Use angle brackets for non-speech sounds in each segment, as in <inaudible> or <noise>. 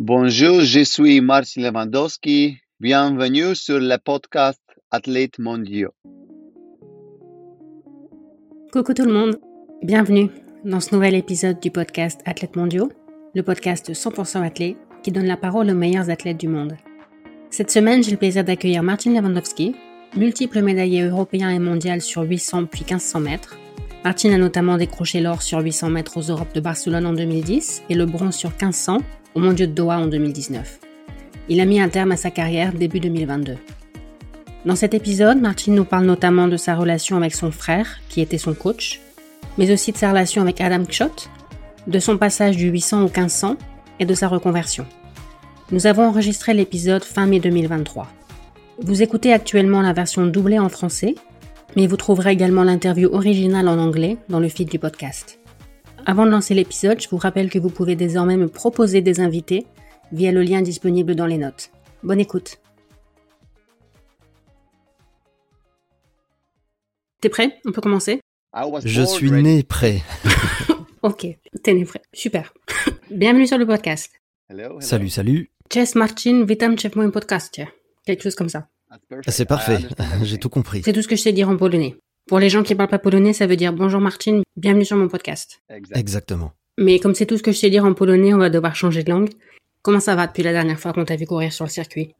Bonjour, je suis Marcin Lewandowski. Bienvenue sur le podcast Athlètes mondiaux. Coucou tout le monde, bienvenue dans ce nouvel épisode du podcast Athlètes mondiaux, le podcast 100% athlète qui donne la parole aux meilleurs athlètes du monde. Cette semaine, j'ai le plaisir d'accueillir Martin Lewandowski, multiple médaillé européen et mondial sur 800 puis 1500 mètres. Martin a notamment décroché l'or sur 800 mètres aux Europes de Barcelone en 2010 et le bronze sur 1500 au Mondiaux de Doha en 2019. Il a mis un terme à sa carrière début 2022. Dans cet épisode, Martin nous parle notamment de sa relation avec son frère, qui était son coach, mais aussi de sa relation avec Adam Kshot, de son passage du 800 au 1500 et de sa reconversion. Nous avons enregistré l'épisode fin mai 2023. Vous écoutez actuellement la version doublée en français, mais vous trouverez également l'interview originale en anglais dans le feed du podcast. Avant de lancer l'épisode, je vous rappelle que vous pouvez désormais me proposer des invités via le lien disponible dans les notes. Bonne écoute. T'es prêt? On peut commencer? Je suis né prêt. <laughs> Ok, t'es né prêt. Super. <laughs> Bienvenue sur le podcast. Salut, salut. Cześć Marcin, witam cię w moim podcaście. Quelque chose comme ça. C'est parfait, j'ai tout compris. C'est tout ce que je sais dire en polonais. Pour les gens qui parlent pas polonais, ça veut dire bonjour Marcin, bienvenue sur mon podcast. Exactement. Mais comme c'est tout ce que je sais dire en polonais, on va devoir changer de langue. Comment ça va depuis la dernière fois qu'on t'a vu courir sur le circuit?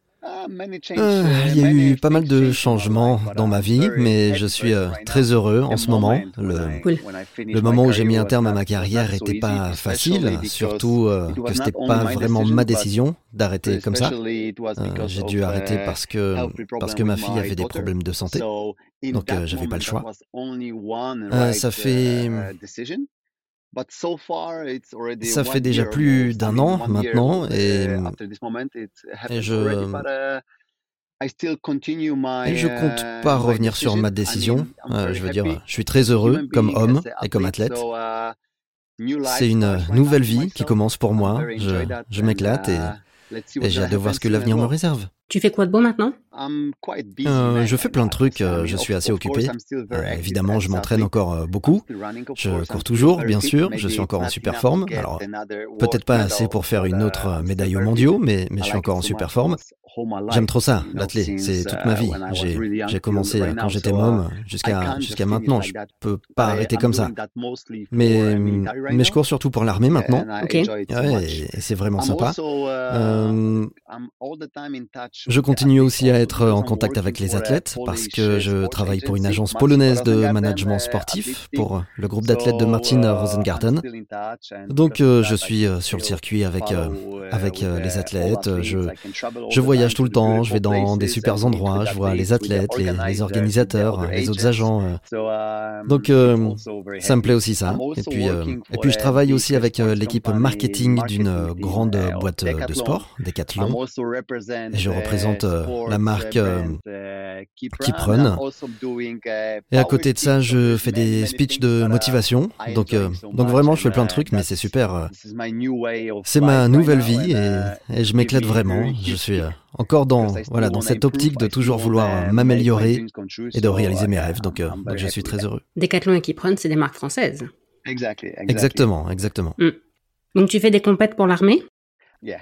Euh, il y a eu pas mal de changements dans ma vie, mais je suis euh, très heureux en ce moment. Le, Cool. le moment où j'ai mis un terme à ma carrière était pas facile, surtout euh, que c'était pas vraiment ma décision d'arrêter comme ça. Euh, j'ai dû arrêter parce que parce que ma fille avait des problèmes de santé. donc j'avais pas le choix. Ça fait- ça fait déjà plus d'un an maintenant et, et je- uh, Et je compte pas revenir sur ma décision. Je veux dire, je suis très heureux comme homme et comme athlète. C'est une nouvelle vie qui commence pour moi. Je, je m'éclate et, et j'ai hâte de voir ce que l'avenir me réserve. Tu fais quoi de beau maintenant? Euh, je fais plein de trucs, euh, je suis assez occupé. Euh, évidemment, je m'entraîne encore beaucoup. Je cours toujours, bien sûr, je suis encore en super forme. Alors, peut-être pas assez pour faire une autre médaille aux mondiaux, mais, mais je suis encore en super forme. J'aime trop ça, l'athlète, c'est toute ma vie. J'ai, commencé euh, quand j'étais môme jusqu'à, jusqu'à maintenant. Je peux pas arrêter comme ça. Mais, mais je cours surtout pour l'armée maintenant. Ok. Ouais, et, c'est vraiment sympa. Euh, Je continue aussi à être en contact avec les athlètes parce que je travaille pour une agence polonaise de management sportif pour le groupe d'athlètes de Martin Rosengarten. Donc euh, je suis euh, sur le circuit avec, euh, avec euh, les athlètes, je, je voyage tout le temps, je vais dans des super endroits, je vois les athlètes, les, les organisateurs, les autres agents. euh. Donc euh, ça me plaît aussi ça. Et puis, euh, et puis je travaille aussi avec l'équipe marketing d'une euh, grande boîte de sport, Decathlon. Et je représente, euh, la marque, euh, Kipron. Et à côté de ça, je fais des speeches de motivation. Donc, donc vraiment, je fais plein de trucs, mais c'est super. C'est ma nouvelle vie et, et je m'éclate vraiment. Je suis encore dans, voilà, dans cette optique de toujours vouloir euh, m'améliorer et de réaliser mes rêves. Donc, euh, donc je suis très heureux. Decathlon et Kipron, c'est des marques françaises. Exactement, exactement. Donc tu fais des compètes pour l'armée? Oui,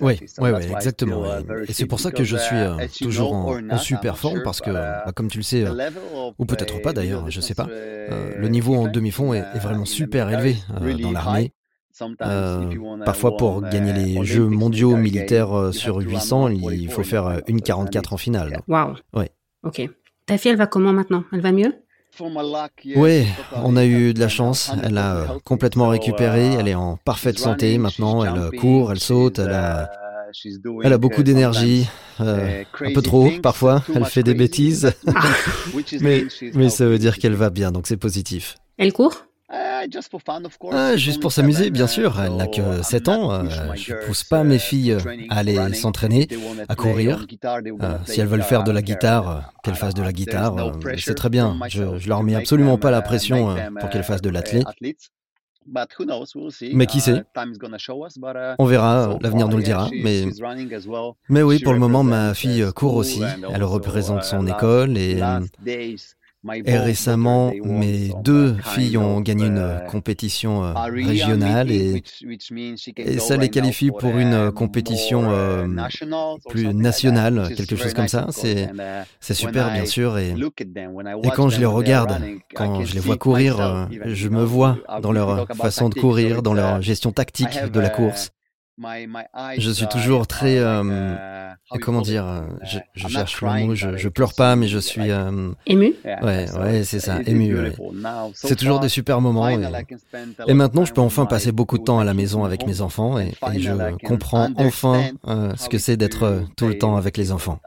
oui, oui, exactement. Et, et c'est pour ça que je suis euh, toujours en, en super forme parce que, bah, comme tu le sais, euh, ou peut-être pas d'ailleurs, je sais pas, euh, le niveau en demi-fond est, est vraiment super élevé euh, dans l'armée. Euh, parfois, pour gagner les Jeux mondiaux militaires euh, sur 800, il faut faire euh, une 44 en finale. Waouh. Ouais. Ok. Ta fille, elle va comment maintenant? Elle va mieux? Oui, on a eu de la chance. Elle a complètement récupéré. Elle est en parfaite santé maintenant. Elle court, elle saute, elle a, elle a beaucoup d'énergie. euh, un peu trop parfois. Elle fait des bêtises. <laughs> mais, mais ça veut dire qu'elle va bien, donc c'est positif. Elle court? Ah, juste pour s'amuser, bien sûr. Elle n'a que 7 ans. euh, je pousse pas mes filles euh, à aller s'entraîner, à courir. Euh, si elles veulent faire de la guitare, qu'elles fassent de la guitare. c'est très bien. Je, je leur mets absolument pas la pression pour qu'elles fassent de l'athlète. Mais qui sait? On verra, l'avenir nous le dira. Mais, mais oui, pour le moment, ma fille court aussi. Elle représente son école et, Et récemment, mes deux filles ont gagné une compétition euh, régionale et, et ça les qualifie pour une compétition euh, plus nationale, quelque chose comme ça. C'est super, bien sûr. Et, et quand je les regarde, quand je les vois courir, euh, je me vois dans leur façon de courir, dans leur gestion tactique de la course. Je suis toujours très, euh, comment dire, euh, je, je cherche le mot, je, je, pleure pas, mais je suis euh, ému. Ouais, ouais, c'est ça, ému. C'est toujours des super moments. Et, et, maintenant, je peux enfin passer beaucoup de temps à la maison avec mes enfants et, et je comprends enfin ce que c'est d'être tout le temps avec les enfants.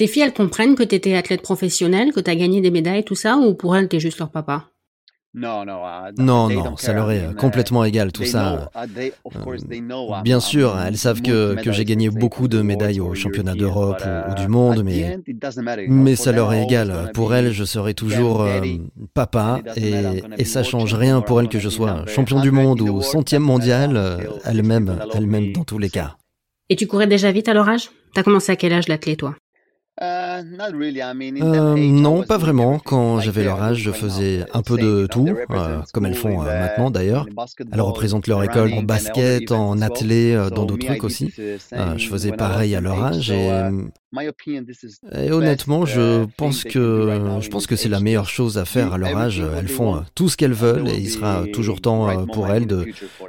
Tes filles, elles comprennent que tu étais athlète professionnel, que tu as gagné des médailles, tout ça, ou pour elles, tu es juste leur papa? Non, non, ça leur est complètement égal tout ça. Euh, bien sûr, elles savent que, que j'ai gagné beaucoup de médailles aux championnats d'Europe ou, du monde, mais, mais ça leur est égal. Pour elles, je serai toujours euh, papa et, et ça change rien pour elles que je sois champion du monde ou centième mondial, euh, elles-mêmes, elles-mêmes dans tous les cas. Et tu courais déjà vite à leur âge T'as commencé à quel âge l'athlète, toi? Euh, non, pas vraiment. Quand j'avais leur âge, je faisais un peu de tout, euh, comme elles font euh, maintenant d'ailleurs. Elles représentent leur école en basket, en athlé, dans d'autres trucs aussi. je faisais pareil à leur âge et, et honnêtement, je pense que je pense que c'est la meilleure chose à faire à leur âge. Elles font tout ce qu'elles veulent et il sera toujours temps pour elles de,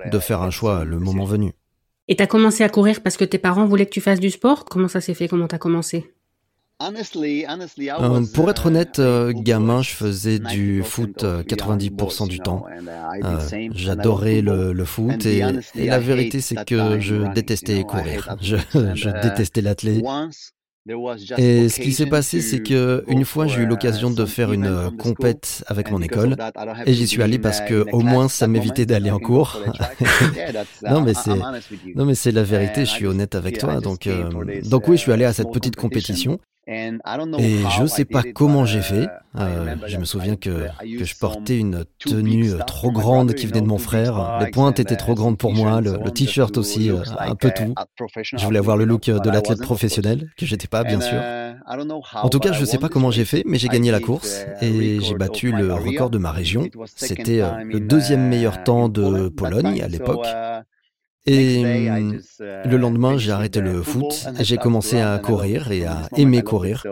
de faire un choix le moment venu. Et t'as commencé à courir parce que tes parents voulaient que tu fasses du sport Comment ça s'est fait Comment t'as commencé euh, pour être honnête, euh, gamin, je faisais du foot 90% euh, du temps. J'adorais le, foot et, la vérité, c'est que je détestais courir. Je, <laughs> je détestais l'athlète. Et ce qui s'est passé, c'est que une fois, j'ai eu l'occasion de faire une compète avec mon école, et j'y suis allé parce que au moins ça m'évitait d'aller en cours. <laughs> non, mais c'est non, mais c'est la vérité. Je suis honnête avec toi. Donc, donc oui, je suis allé à cette petite compétition. Et je ne sais pas comment j'ai fait. Uh, euh, je me souviens que, que je portais une tenue trop grande qui venait de mon frère. Les pointes étaient trop grandes pour moi, le, t-shirt aussi, euh, un peu tout. Je voulais avoir le look de l'athlète professionnel, que j'étais pas, bien sûr. Uh, en tout cas, je ne sais pas comment j'ai fait, mais j'ai gagné la course uh, et j'ai battu le record de ma région. C'était euh, le deuxième meilleur temps de Pologne à l'époque. Et hum, le lendemain, j'ai arrêté le foot et j'ai commencé à courir et à aimer courir.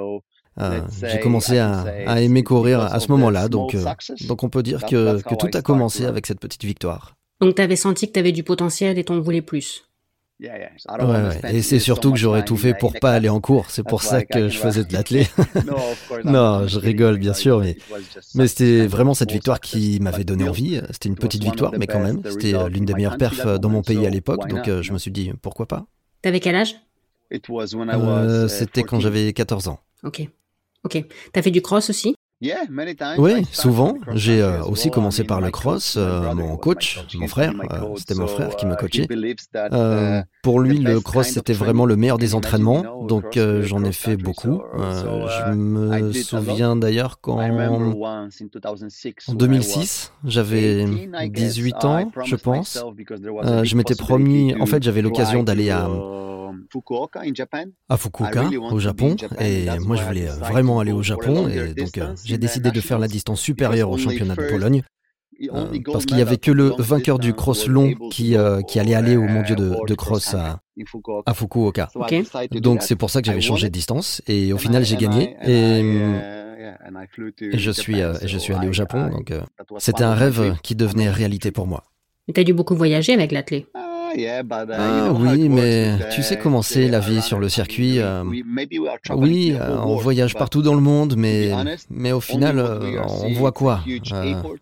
Euh, j'ai commencé à, aimer courir à ce moment-là, donc, euh, donc on peut dire que, que tout a commencé avec cette petite victoire. Donc tu avais senti que tu avais du potentiel et t'en voulais plus Ouais, Et c'est surtout que j'aurais tout fait pour pas aller en cours. C'est pour ça que je faisais de l'athlé. <laughs> non, je rigole bien sûr, mais, mais c'était vraiment cette victoire qui m'avait donné envie. C'était une petite victoire, mais quand même, c'était euh, l'une des meilleures perfs euh, dans mon pays à l'époque, donc euh, je me suis dit pourquoi pas? T'avais quel âge? C'était quand j'avais 14 ans. Ok. Ok. T'as fait du cross aussi? Oui, souvent. J'ai euh, aussi commencé par le cross. Euh, mon coach, mon frère, euh, c'était mon frère qui me coachait. pour lui, le cross, c'était vraiment le meilleur des entraînements. Donc, j'en ai fait beaucoup. je me souviens d'ailleurs qu'en 2006, j'avais 18 ans, je pense. je m'étais promis, en fait, j'avais l'occasion d'aller à à Fukuoka, au Japon. Et moi, je voulais vraiment aller au Japon. Et donc, euh, j'ai décidé de faire la distance supérieure au championnat de Pologne. Euh, parce qu'il n'y avait que le vainqueur du cross long qui, euh, qui allait aller au mondiaux de, de cross à, à Fukuoka. Donc c'est pour ça que j'avais changé de distance et au final j'ai gagné et, et, je suis, je suis allé au Japon. Donc c'était un rêve qui devenait réalité pour moi. Tu as dû beaucoup voyager avec l'athlète ah, oui, mais tu sais comment c'est la vie sur le circuit. Euh, oui, euh, on voyage partout dans le monde, mais, mais au final, euh, on voit quoi?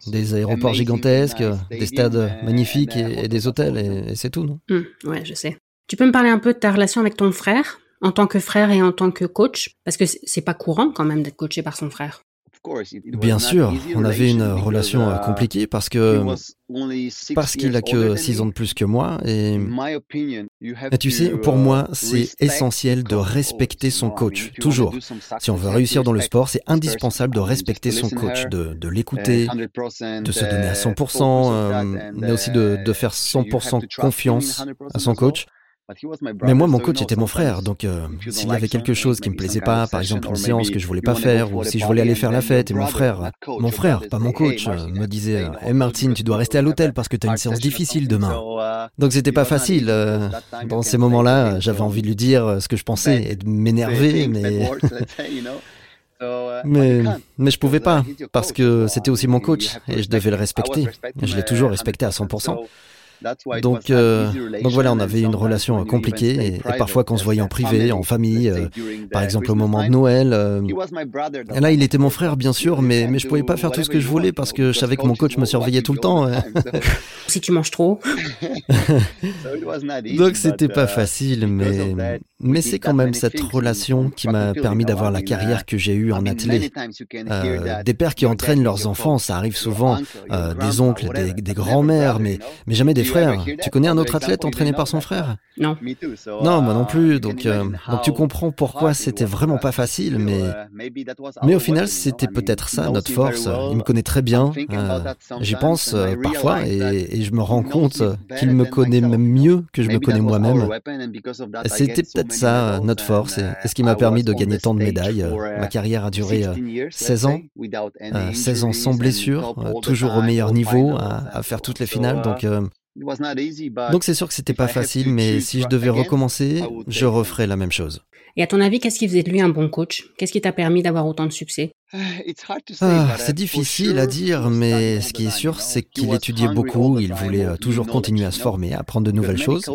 Des aéroports gigantesques, des stades magnifiques et, des hôtels, et, c'est tout, non? Hum, Ouais, je sais. Tu peux me parler un peu de ta relation avec ton frère, en tant que frère et en tant que coach? Parce que c'est pas courant quand même d'être coaché par son frère. Bien sûr, on avait une relation uh, compliquée parce que parce qu'il a que 6 ans de plus que moi et, et tu sais, pour moi, uh, c'est essentiel de respecter son coach, toujours. Si on veut réussir dans le sport, c'est indispensable de respecter son coach, de, de l'écouter, de se donner à 100%, uh, euh, mais aussi de, de faire 100% confiance à son coach. Mais moi, mon coach était mon frère, donc euh, s'il y avait quelque chose qui me plaisait pas, par exemple une séance que je voulais pas faire, ou si je voulais aller faire la fête, et mon frère, mon frère, pas mon coach, me disait Hé hey Martine, tu dois rester à l'hôtel parce que tu as une séance difficile demain. Donc c'était pas facile. Euh, dans ces moments-là, j'avais envie de lui dire ce que je pensais et de m'énerver, mais. Mais, mais je pouvais pas, parce que c'était aussi mon coach et je devais le respecter. Je l'ai toujours respecté à 100%. Donc, euh, donc voilà, on avait une relation compliquée et, parfois quand on se voyait en privé, en famille, euh, par exemple au moment de Noël. Euh, là, il était mon frère, bien sûr, mais, mais je pouvais pas faire tout ce que je voulais parce que je savais que mon coach me surveillait tout le temps. <laughs> si tu manges trop. donc c'était pas facile, mais, mais c'est quand même cette relation qui m'a permis d'avoir la carrière que j'ai eue en athlète. des pères qui entraînent leurs enfants, ça arrive souvent, des oncles, des, des grands-mères, mais, mais jamais des frère. Tu connais un autre athlète entraîné par son frère Non. Non, moi non plus. Donc, euh, donc tu comprends pourquoi c'était vraiment pas facile, mais, mais au final, c'était peut-être ça notre force. Il me connaît très bien. Euh, j'y pense euh, parfois et, je me rends compte qu'il me connaît même mieux que je me connais moi-même. C'était peut-être ça notre force et, ce qui m'a permis de gagner tant de médailles. Ma carrière a duré 16 ans, 16 ans sans blessure, toujours au meilleur niveau, à, à faire toutes les finales. Donc donc c'est sûr que c'était pas facile, mais si je devais recommencer, je referais la même chose. Et à ton avis, qu'est-ce qui faisait de lui un bon coach? Qu'est-ce qui t'a permis d'avoir autant de succès? <sighs> Ah, C'est difficile à dire, mais ce qui est sûr, c'est qu'il étudiait beaucoup, il voulait euh, toujours continuer à se former, à apprendre de nouvelles choses.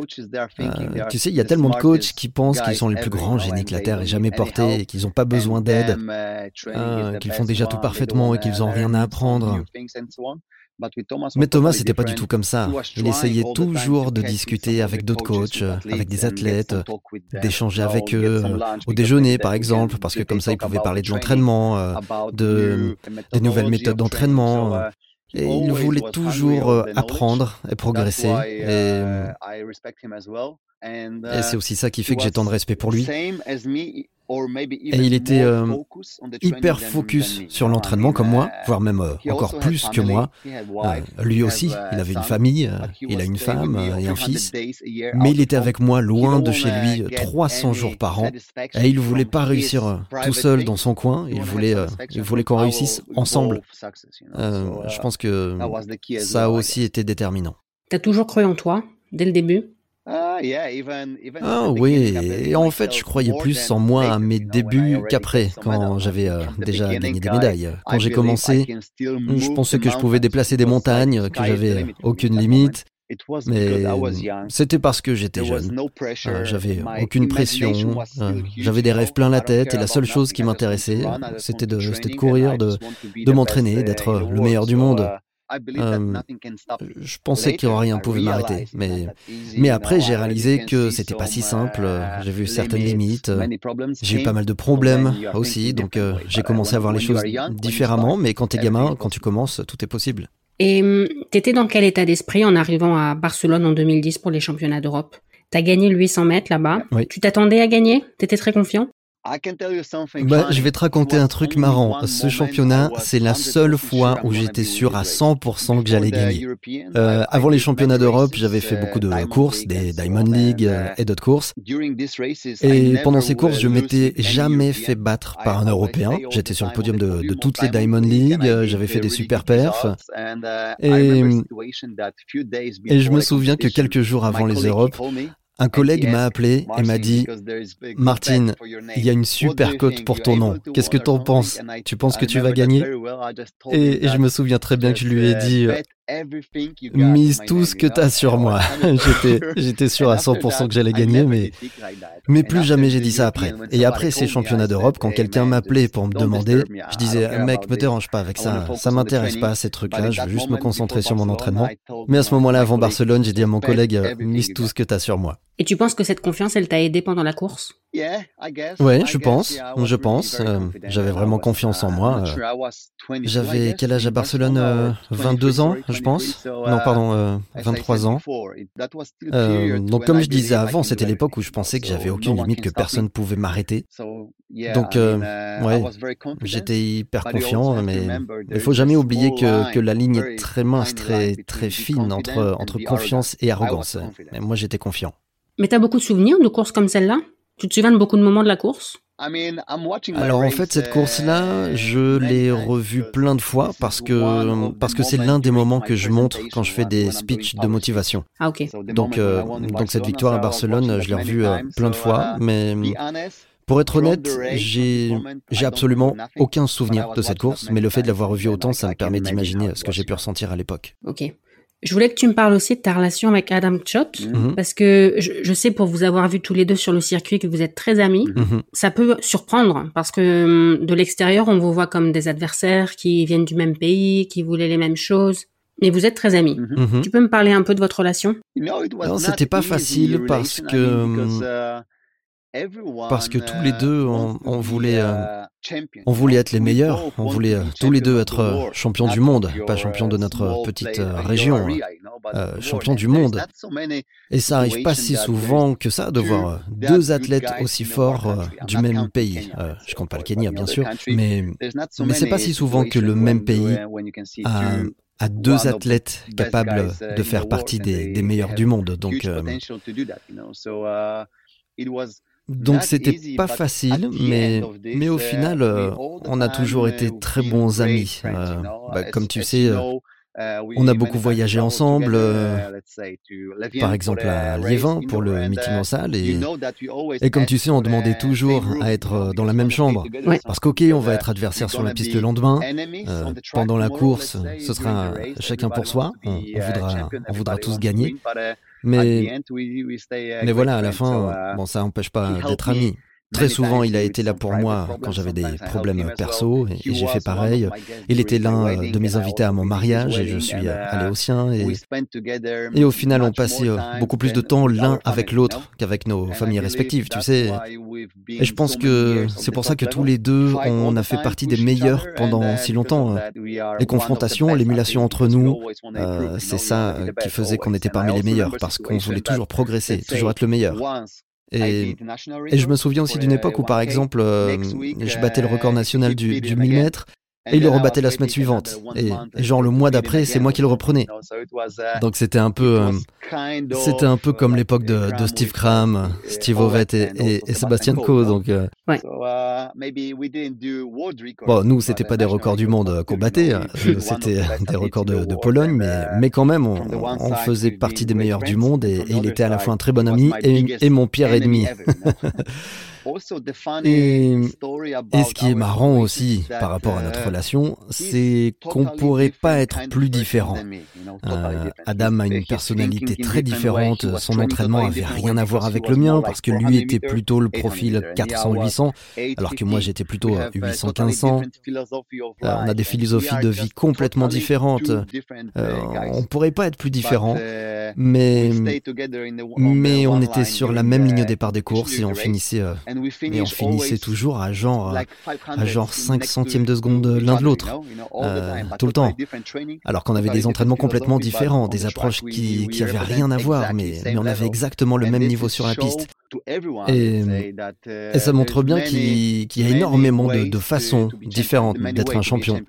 Euh, tu sais, il y a tellement de coachs qui pensent qu'ils sont les plus grands génies que la Terre ait jamais porté et qu'ils n'ont pas besoin d'aide, uh, qu'ils font déjà tout parfaitement et qu'ils n'ont rien à apprendre. Mais Thomas, c'était pas du tout comme ça. Il essayait toujours de discuter avec d'autres coachs, avec des athlètes, d'échanger avec eux au déjeuner, par exemple, parce que comme ça, il pouvait parler de l'entraînement, euh, de, des nouvelles méthodes d'entraînement. Et il voulait toujours euh, apprendre et progresser. Et, et c'est aussi ça qui fait que j'ai tant de respect pour lui. Et il était euh, hyper focus sur l'entraînement comme moi, voire même euh, encore plus que moi. Euh, lui aussi, il avait une famille, il a une femme et un fils, mais il était avec moi loin de chez lui 300 jours par an. Et il voulait pas réussir tout seul dans son coin, il voulait, il voulait qu'on réussisse ensemble. je pense que ça a aussi été déterminant. Tu as toujours cru en toi, dès le début? Ah oui, et en fait, je croyais plus en moi à mes débuts qu'après, quand j'avais euh, déjà gagné des médailles. Quand j'ai commencé, je pensais que je pouvais déplacer des montagnes, que j'avais aucune limite. Mais c'était parce que j'étais jeune. Euh, j'avais aucune pression. Euh, j'avais des rêves plein la tête et la seule chose qui m'intéressait, c'était de, de courir, de, de m'entraîner, d'être le meilleur du monde. Euh, je pensais que rien pouvait m'arrêter, mais, mais après j'ai réalisé que c'était pas si simple. J'ai vu certaines limites. J'ai eu pas mal de problèmes aussi, donc euh, j'ai commencé à voir les choses différemment. Mais quand t'es gamin, quand tu commences, tout est possible. Et hum, t'étais dans quel état d'esprit en arrivant à Barcelone en 2010 pour les championnats d'Europe? T'as gagné le 800 mètres là-bas. Tu t'attendais à gagner? T'étais très confiant? Bah, je vais te raconter un truc marrant. Ce championnat, c'est la seule fois où j'étais sûr à 100% que j'allais gagner. Euh, avant les championnats d'Europe, j'avais fait beaucoup de courses, des Diamond League euh, et d'autres courses. Et pendant ces courses, je m'étais jamais fait battre par un Européen. J'étais sur le podium de, de toutes les Diamond League, j'avais fait des super perfs. Et, et je me souviens que quelques jours avant les Europes, un collègue m'a appelé et m'a dit Martin, il y a une super cote pour ton nom. Qu'est-ce que tu en penses? Tu penses que tu vas gagner? et, je me souviens très bien que je lui ai dit mise tout ce que tu as sur moi. <laughs> j'étais, <laughs> j'étais sûr à 100% que j'allais gagner, mais, mais plus jamais j'ai dit ça après. Et après ces championnats d'Europe, quand quelqu'un m'appelait pour me demander, je disais, mec, me dérange pas avec ça, ça m'intéresse pas ces trucs-là, je veux juste me concentrer sur mon entraînement. Mais à ce moment-là, avant Barcelone, j'ai dit à mon collègue, mise tout ce que tu as sur moi. Et tu penses que cette confiance, elle t'a aidé pendant la course? Ouais, je pense, je pense. Euh, j'avais vraiment confiance en moi. Euh. J'avais quel âge à Barcelone 22 euh, ans, je pense. Non, pardon, 23 ans. donc comme je disais avant, c'était l'époque où je pensais que j'avais aucune limite, que personne pouvait m'arrêter. Donc, ouais, j'étais hyper confiant, mais il faut jamais oublier que, que la ligne est très mince, très, très fine entre, entre confiance et arrogance. moi, j'étais confiant. Mais tu as beaucoup de souvenirs de courses comme celle-là? Tu te souviens de beaucoup de moments de la course? Alors en fait, cette course-là, uh, je l'ai revue plein de fois parce que parce que c'est l'un des moments que je montre quand je fais des speeches de motivation. Ah ok. Donc euh, donc cette victoire à Barcelone, je l'ai revue euh, plein de fois, uh, mais pour être honnête, j'ai j'ai absolument aucun souvenir de cette course, mais le fait de l'avoir revue autant, ça me permet d'imaginer ce que j'ai pu ressentir à l'époque. Ok. Je voulais que tu me parles aussi de ta relation avec Adam Chott, mhm. parce que je, sais pour vous avoir vu tous les deux sur le circuit que vous êtes très amis. Mhm. Ça peut surprendre parce que hum, de l'extérieur, on vous voit comme des adversaires qui viennent du même pays, qui voulaient les mêmes choses. Mais vous êtes très amis. Mhm. Tu peux me parler un peu de votre relation? Non, c'était pas facile parce que hum, parce que tous les deux, on, voulait, euh, on voulait être les meilleurs, on voulait euh, tous les deux être euh, champions du monde, pas champions de notre petite région, champions du monde. Et ça arrive pas si souvent que ça de voir deux athlètes aussi forts du même pays. je compte pas le Kenya, bien sûr, mais, mais c'est pas si souvent que le même pays a, deux athlètes capables de faire partie des, des meilleurs du monde. Donc, donc c'était pas facile, mais, mais au final, euh, on a toujours été très bons amis. Euh, bah, comme tu sais, euh, on a beaucoup voyagé ensemble, par exemple à Liévin pour le meeting en salle. Et, et comme tu sais, on demandait toujours à être dans la même chambre. Parce qu'ok, on va être adversaire sur la piste le lendemain. pendant la course, ce sera chacun pour soi. On, voudra, on voudra tous gagner. Mais, mais voilà, à la fin, bon, ça n'empêche pas d'être amis. Très souvent, il a été là pour moi quand j'avais des problèmes perso et j'ai fait pareil. Il était l'un de mes invités à mon mariage et je suis allé au sien. Et, et au final, on passait euh, beaucoup plus de temps l'un avec l'autre qu'avec nos familles respectives, tu sais. Et je pense que c'est pour ça que tous les deux, on a fait partie des meilleurs pendant si longtemps. Les confrontations, l'émulation entre nous, euh, c'est ça qui faisait qu'on était parmi les meilleurs parce qu'on voulait toujours progresser, toujours être le meilleur. Et, je me souviens aussi d'une époque où, par exemple, euh, je battais le record national du, du 1000 mètres et il le rebattait la semaine suivante. Et, genre le mois d'après, c'est moi qui le reprenais. Donc c'était un peu, euh, c'était un peu comme l'époque de, de, Steve Cram, Steve Ovett et, et, et Sébastien Coe. Donc euh, ouais. bon, nous c'était pas des records du monde qu'on battait, hein. <laughs> c'était des records de, de, Pologne, mais mais quand même on, on faisait partie des meilleurs du monde et, il était à la fois un très bon ami et, et mon pire ennemi. <laughs> Et, ce qui est marrant aussi par rapport à notre uh, relation, c'est qu'on pourrait pas être plus différent. Euh, Adam a une personnalité très différente, son entraînement avait rien à voir avec le mien parce que lui était plutôt le profil 400-800, alors que moi j'étais plutôt 800-1500. Euh, on a des philosophies de vie complètement différentes. Euh, on pourrait pas être plus différent, uh, mais, mais on était sur la même ligne de départ des courses et on finissait et on finissait toujours à genre, à genre 5 centièmes de seconde l'un de l'autre, euh, tout le temps. Alors qu'on avait des entraînements complètement différents, des approches qui, qui avaient rien à voir, mais, mais on avait exactement le même niveau sur la piste. Et, et ça montre bien qu'il y a énormément de, de façons différentes d'être un champion.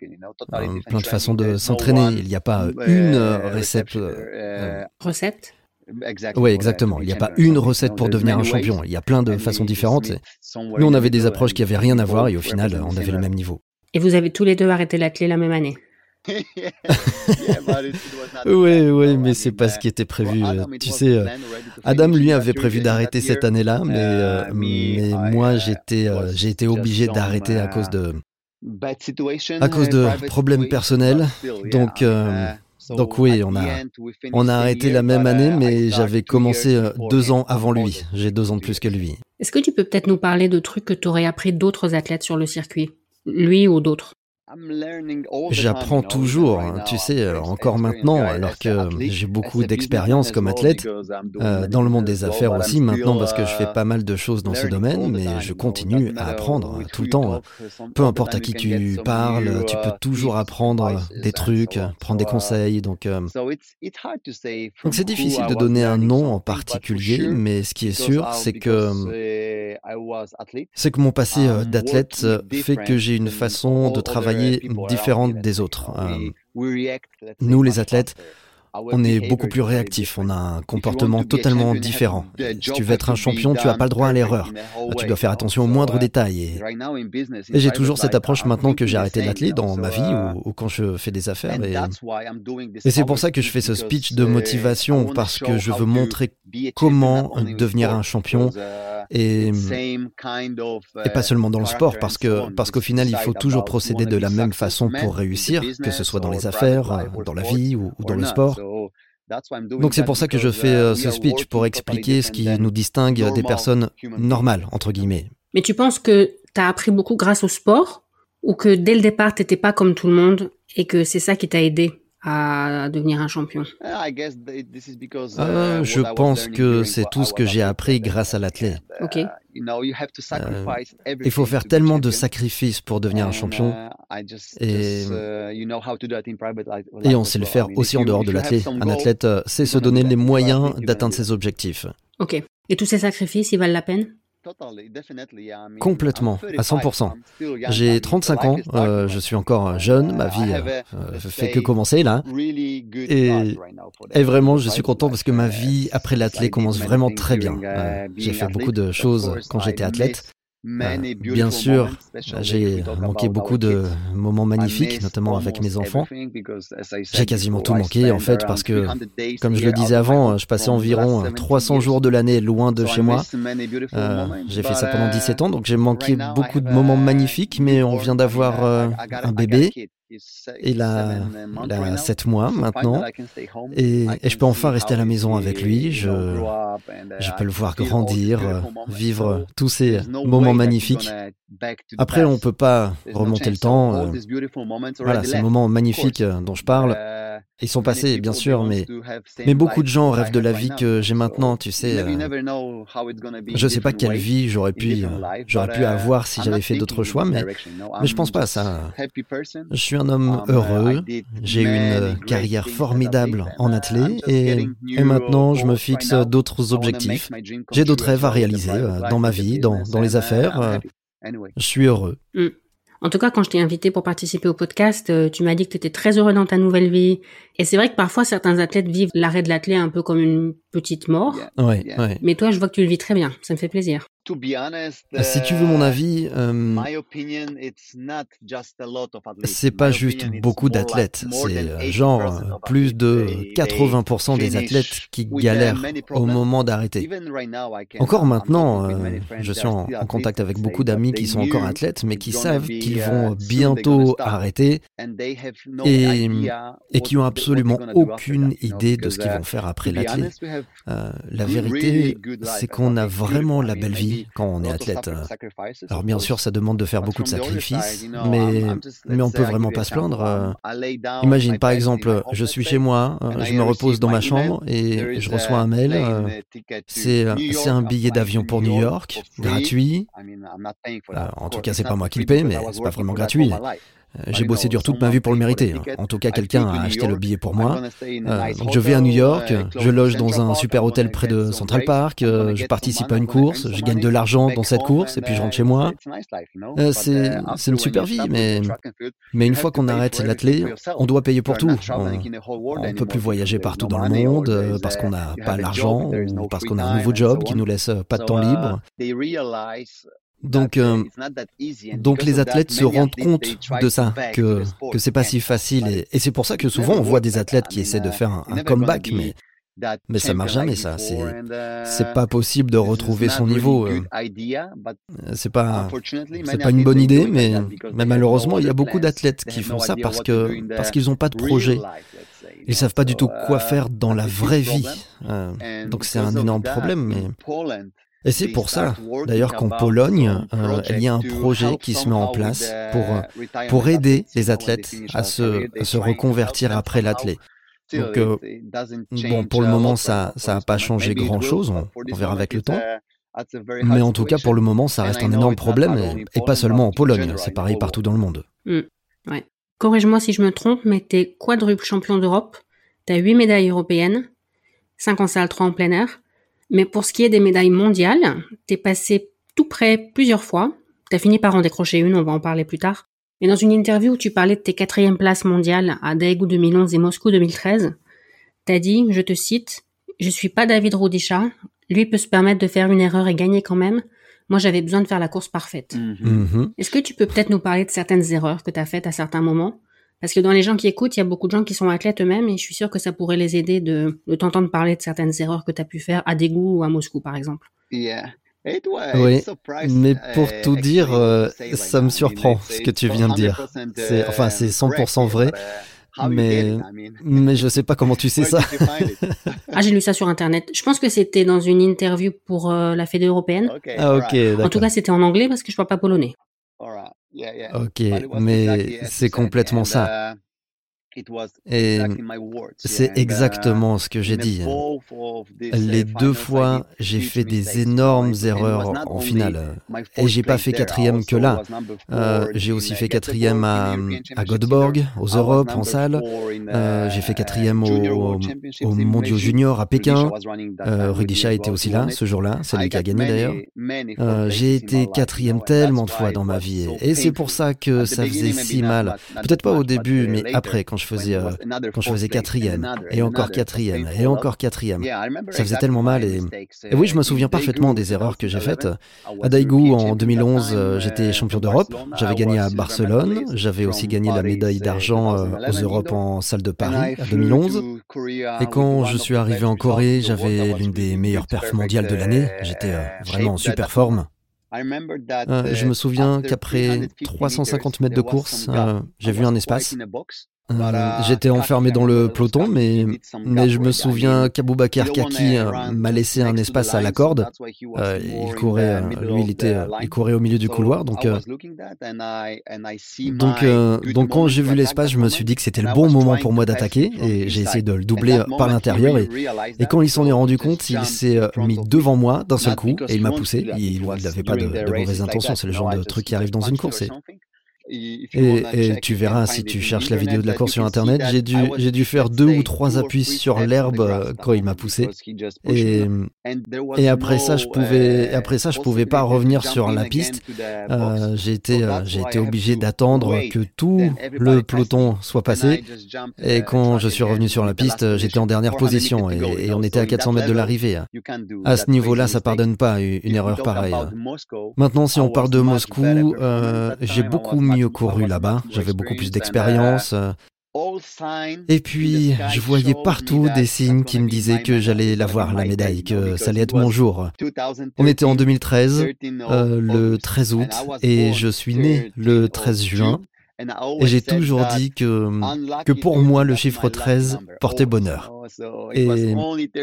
Euh, plein de façons de s'entraîner. Il n'y a pas une recette. Euh, recette? Oui, exactement. Il n'y a pas une recette pour devenir un champion. Il y a plein de façons différentes. Nous, on avait des approches qui n'avaient rien à voir et au final, on avait le même niveau. Et vous avez tous les deux arrêté la clé la même année <laughs> oui, oui, mais c'est pas ce qui était prévu. Tu sais, euh, Adam, lui, avait prévu d'arrêter cette année-là, mais, euh, mais moi, j'étais, euh, j'ai été obligé d'arrêter à cause de, à cause de problèmes personnels. Donc, donc oui, on a, on a arrêté la même année, mais j'avais commencé euh, deux ans avant lui. J'ai deux ans de plus que lui. Est-ce que tu peux peut-être nous parler de trucs que tu aurais appris d'autres athlètes sur le circuit? Lui ou d'autres? J'apprends toujours, hein, tu sais, euh, encore maintenant, alors que j'ai beaucoup d'expérience comme athlète, euh, dans le monde des affaires aussi maintenant, parce que je fais pas mal de choses dans ce domaine, mais je continue à apprendre tout le temps. Peu importe à qui tu parles, tu peux toujours apprendre des trucs, prendre des conseils. Donc, euh, donc c'est difficile de donner un nom en particulier, mais ce qui est sûr, c'est que c'est que mon passé d'athlète fait que j'ai une façon de travailler différente des autres. Euh, nous, les athlètes, on est beaucoup plus réactif, on a un comportement totalement différent. Si tu veux être un champion, tu n'as pas le droit à l'erreur. Tu dois faire attention aux moindres détails. Et, j'ai toujours cette approche maintenant que j'ai arrêté d'atteler dans ma vie ou, quand je fais des affaires. et c'est pour ça que je fais ce speech de motivation parce que je veux montrer comment devenir un champion et, et pas seulement dans le sport, parce que parce qu'au final, il faut toujours procéder de la même façon pour réussir, que ce soit dans les affaires, dans la vie ou, dans le sport. Donc c'est pour ça que je fais euh, ce speech pour expliquer ce qui nous distingue des personnes normales, entre guillemets. Mais tu penses que tu as appris beaucoup grâce au sport ou que dès le départ, tu n'étais pas comme tout le monde et que c'est ça qui t'a aidé? À devenir un champion ah, Je pense que c'est tout ce que j'ai appris grâce à l'athlète. Ok. Euh, il faut faire tellement de sacrifices pour devenir un champion. Et, et on sait le faire aussi en dehors de l'athlète. Un athlète euh, sait se donner les moyens d'atteindre ses objectifs. Ok. Et tous ces sacrifices, ils valent la peine? Complètement, à 100%. J'ai 35 ans, euh, je suis encore jeune, ma vie euh, fait que commencer là. Et, et, vraiment, je suis content parce que ma vie après l'athlète commence vraiment très bien. Euh, j'ai fait beaucoup de choses quand j'étais athlète. Euh, bien sûr, j'ai manqué beaucoup de moments magnifiques, notamment avec mes enfants. J'ai quasiment tout manqué en fait parce que, comme je le disais avant, je passais environ 300 jours de l'année loin de chez moi. Euh, j'ai fait ça pendant 17 ans, donc j'ai manqué beaucoup de moments magnifiques, mais on vient d'avoir euh, un bébé il a, il a 7 mois maintenant et, et, je peux enfin rester à la maison avec lui. Je, je peux le voir grandir, vivre tous ces moments magnifiques. Après, on ne peut pas remonter le temps. Euh, voilà, ces moments magnifiques euh, dont je parle, ils sont passés, bien sûr, mais, mais beaucoup de gens rêvent de la vie que j'ai maintenant, tu sais. Euh, je ne sais pas quelle vie j'aurais pu, j'aurais pu avoir si j'avais fait d'autres choix, mais, mais je pense pas à ça. Je suis un homme heureux, j'ai une carrière formidable en athlète et, et maintenant je me fixe d'autres objectifs. J'ai d'autres rêves à réaliser dans ma vie, dans, dans les affaires. Je suis heureux. Mm. En tout cas, quand je t'ai invité pour participer au podcast, euh, tu m'as dit que tu étais très heureux dans ta nouvelle vie. Et c'est vrai que parfois, certains athlètes vivent l'arrêt de l'athlète un peu comme une petite mort. Ouais, Mais toi, je vois que tu le vis très bien. Ça me fait plaisir. Si tu veux mon uh, avis, euh, c'est pas juste beaucoup d'athlètes, c'est euh, genre plus de 80% des athlètes qui galèrent au moment d'arrêter. Encore maintenant, euh, je suis en, contact avec beaucoup d'amis qui sont encore athlètes, mais qui savent qu'ils vont bientôt arrêter et, et qui ont absolument aucune idée de ce qu'ils vont faire après l'athlète. la vérité, c'est qu'on a vraiment la belle vie quand on est athlète. Euh. Alors bien sûr, ça demande de faire beaucoup de sacrifices, mais, mais on peut vraiment pas se plaindre. Euh. Imagine par exemple, je suis chez moi, euh, je me repose dans ma chambre et je reçois un mail. C'est un billet d'avion pour New York, gratuit. En tout cas, c'est pas moi qui le paye, mais c'est pas vraiment gratuit. Euh, j'ai bossé dur toute ma vie pour le mériter. En tout cas, quelqu'un a acheté le billet pour moi. Euh, je vais à New York, je loge dans un super hôtel près de Central Park, euh, je participe à une course, je gagne de l'argent dans cette course et puis je rentre chez moi. c'est une super vie, mais, mais une fois qu'on arrête l'athlète, on doit payer pour tout. On ne peut plus voyager partout dans le monde parce qu'on n'a pas l'argent ou parce qu'on a un nouveau job qui nous laisse pas de temps libre. Donc, euh, donc les athlètes se rendent compte de ça, que que c'est pas si facile, et, c'est pour ça que souvent on voit des athlètes qui essaient de faire un, comeback, mais mais ça marche jamais, ça. C'est c'est pas possible de retrouver son niveau. Euh. C'est pas c'est pas une bonne idée, mais mais malheureusement il y a beaucoup d'athlètes qui font ça parce que parce qu'ils ont pas de projet. Ils savent pas du tout quoi faire dans la vraie vie. Euh, donc c'est un énorme problème, mais et c'est pour ça, d'ailleurs, qu'en Pologne, euh, il y a un projet qui se met en place pour, euh, pour aider les athlètes à se, se reconvertir après l'athlète. Donc, euh, bon, pour le moment, ça n'a pas changé grand-chose, on, verra avec le temps. Mais en tout cas, pour le moment, ça reste un énorme problème, et, pas seulement en Pologne, c'est pareil partout dans le monde. Ouais. Corrige-moi si je me trompe, mais tu es quadruple champion d'Europe, tu as 8 médailles européennes, 5 en salle, 3 en plein air, mais pour ce qui est des médailles mondiales, t'es passé tout près plusieurs fois. T'as fini par en décrocher une, on va en parler plus tard. Et dans une interview où tu parlais de tes quatrièmes places mondiales à Daegu 2011 et Moscou 2013, T'as dit, je te cite, je suis pas David Rudisha. Lui peut se permettre de faire une erreur et gagner quand même. Moi, j'avais besoin de faire la course parfaite. Mhm. Est-ce que tu peux peut-être nous parler de certaines erreurs que tu as faites à certains moments? Parce que dans les gens qui écoutent, il y a beaucoup de gens qui sont athlètes eux-mêmes et je suis sûre que ça pourrait les aider de, de t'entendre parler de certaines erreurs que tu as pu faire à Daegu ou à Moscou, par exemple. Oui, mais pour tout dire, euh, ça me surprend ce que tu viens de dire. C'est, enfin, c'est 100% vrai, mais, <laughs> mais je sais pas comment tu sais ça. <laughs> ah, j'ai lu ça sur Internet. Je pense que c'était dans une interview pour euh, la Fédé européenne. Ah, ok, En tout cas, c'était en anglais parce que je parle pas polonais. Ok, mais c'est complètement ça. Et c'est exactement ce que j'ai dit. Les deux fois, j'ai fait des énormes erreurs en finale. Et j'ai pas fait quatrième que là. Euh, j'ai aussi fait quatrième à, à Göteborg, aux Europes, en salle. Euh, j'ai fait quatrième au, au Mondiaux Junior à Pékin. Euh, Rudisha était aussi là ce jour-là. C'est lui qui a gagné d'ailleurs. Euh, j'ai été quatrième tellement de fois dans ma vie. Et c'est pour ça que ça faisait si mal. Peut-être pas au début, mais après, quand je faisais, euh, quand je faisais quatrième, et encore quatrième, et encore quatrième. Ça faisait tellement mal. Et, et oui, je me souviens parfaitement des erreurs que j'ai faites. À Daegu, en 2011, euh, j'étais champion d'Europe. J'avais gagné à Barcelone. J'avais aussi gagné la médaille d'argent euh, aux Europes en salle de Paris en 2011. Et quand je suis arrivé en Corée, j'avais l'une des meilleures perfs mondiales de l'année. J'étais vraiment en super forme. Euh, je me souviens qu'après 350 mètres de course, euh, j'ai vu un espace. Euh, J'étais enfermé dans le peloton, mais, mais je me souviens qu'Aboubacar Kaki euh, m'a laissé un espace à la corde. Euh, il courait, lui, il était, il courait au milieu du couloir, donc donc donc quand j'ai vu l'espace, je me suis dit que c'était le bon moment pour moi d'attaquer et j'ai essayé de le doubler par l'intérieur et, et quand il s'en est rendu compte, il s'est mis devant moi d'un seul coup et il m'a poussé. Il n'avait pas de, de mauvaises intentions, c'est le genre de truc qui arrive dans une course. Et, et, tu verras si tu cherches la vidéo de la course sur internet, j'ai dû, j'ai dû faire deux ou trois appuis sur l'herbe euh, quand il m'a poussé. Et, et après ça, je pouvais, uh, après ça, je pouvais pas revenir sur la piste. Euh, j'ai été, euh, j'ai été obligé d'attendre que tout le peloton soit passé. Et quand je suis revenu sur la piste, j'étais en dernière position et, on était à 400 mètres de l'arrivée. À ce niveau-là, ça pardonne pas une, erreur pareille. Maintenant, si on parle de Moscou, euh, j'ai beaucoup mieux couru là-bas, j'avais beaucoup plus d'expérience. Et puis, je voyais partout des signes qui me disaient que j'allais l'avoir, la médaille, que ça allait être mon jour. On était en 2013, euh, le 13 août, et je suis né le 13 juin. Et j'ai toujours dit que, que pour moi, le chiffre 13 portait bonheur. Et,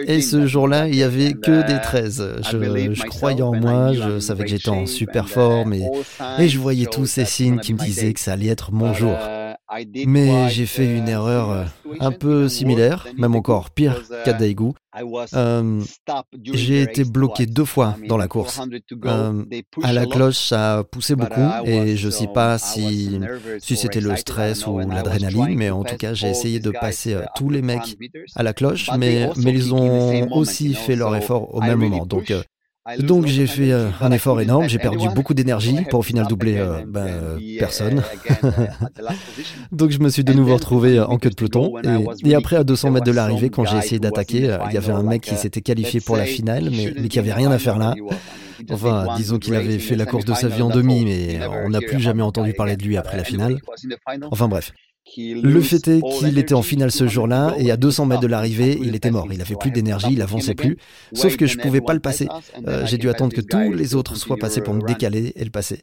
et ce jour-là, il n'y avait que des 13. Je, je, croyais en moi, je savais que j'étais en super forme et, et je voyais tous ces signes qui me disaient que ça allait être mon jour. Mais j'ai fait une erreur euh, un peu similaire, même encore pire qu'à Daegu. Euh, j'ai été bloqué deux fois dans la course. Euh, à la cloche, ça a poussé beaucoup et je ne sais pas si, si c'était le stress ou l'adrénaline, mais en tout cas, j'ai essayé de passer tous les mecs à la cloche, mais, mais ils ont aussi fait leur effort au même moment. Donc, donc j'ai fait euh, un effort énorme, j'ai perdu beaucoup d'énergie pour au final doubler euh, ben, personne. <laughs> <laughs> Donc je me suis de nouveau retrouvé en queue de peloton. Et, après à 200 mètres de l'arrivée, quand j'ai essayé d'attaquer, euh, il y avait un mec qui s'était qualifié pour la finale, mais, mais qui avait rien à faire là. Enfin, disons qu'il avait fait la course de sa vie en demi, mais on n'a plus jamais entendu parler de lui après la finale. Enfin bref. Le fait est qu'il était en finale ce jour-là et à 200 mètres de l'arrivée, il était mort. Il avait plus d'énergie, il avançait plus. Sauf que je pouvais pas le passer. Euh, j'ai dû attendre que tous les autres soient passés pour me décaler et le passer.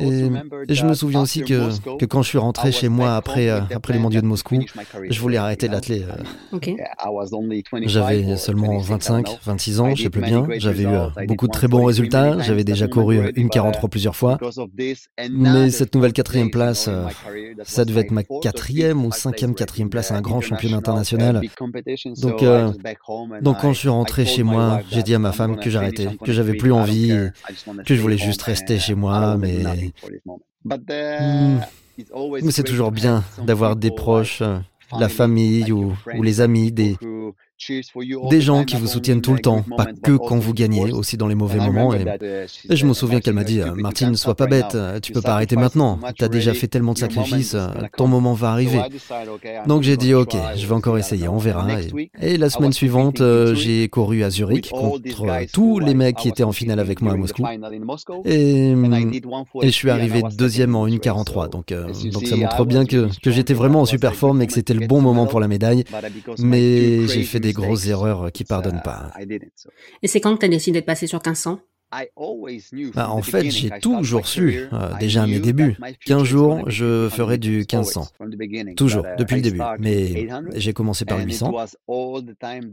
Et, je me souviens aussi que, que quand je suis rentré chez moi après, euh, après les mondiaux de Moscou, je voulais arrêter l'athlète. J'avais seulement 25, 26 ans, je sais plus bien. J'avais eu beaucoup de très bons résultats. J'avais déjà couru une 43 plusieurs fois. Mais cette nouvelle quatrième place, euh, ça devait être ma quatrième quatrième ou cinquième, quatrième place à un grand championnat international. Donc, euh, donc quand je suis rentré chez moi, j'ai dit à ma femme que j'arrêtais, que j'avais plus envie, que je voulais juste rester chez moi, mais... Hmm. Mais c'est toujours bien d'avoir des proches, la famille ou, ou les amis, des, Des gens qui vous soutiennent tout le temps, pas que quand vous gagnez, aussi dans les mauvais moments. Et, je me souviens qu'elle m'a dit, Martine, sois pas bête, tu peux pas arrêter maintenant. Tu as déjà fait tellement de sacrifices, ton moment va arriver. Donc j'ai dit, ok, je vais encore essayer, on verra. Et, la semaine suivante, euh, j'ai couru à Zurich contre tous les mecs qui étaient en finale avec moi à Moscou. Et, et je suis arrivé deuxième en 1,43. Donc, euh, donc ça montre bien que, que j'étais vraiment en super forme et que c'était le bon moment pour la médaille. Mais j'ai fait des grosses erreurs qui pardonnent pas. Et c'est quand que tu as décidé de passer sur 1500 bah, en fait, j'ai toujours su, euh, déjà à mes débuts, qu'un jour je ferais du 1500. Toujours, uh, depuis le début. Mais j'ai commencé par 800.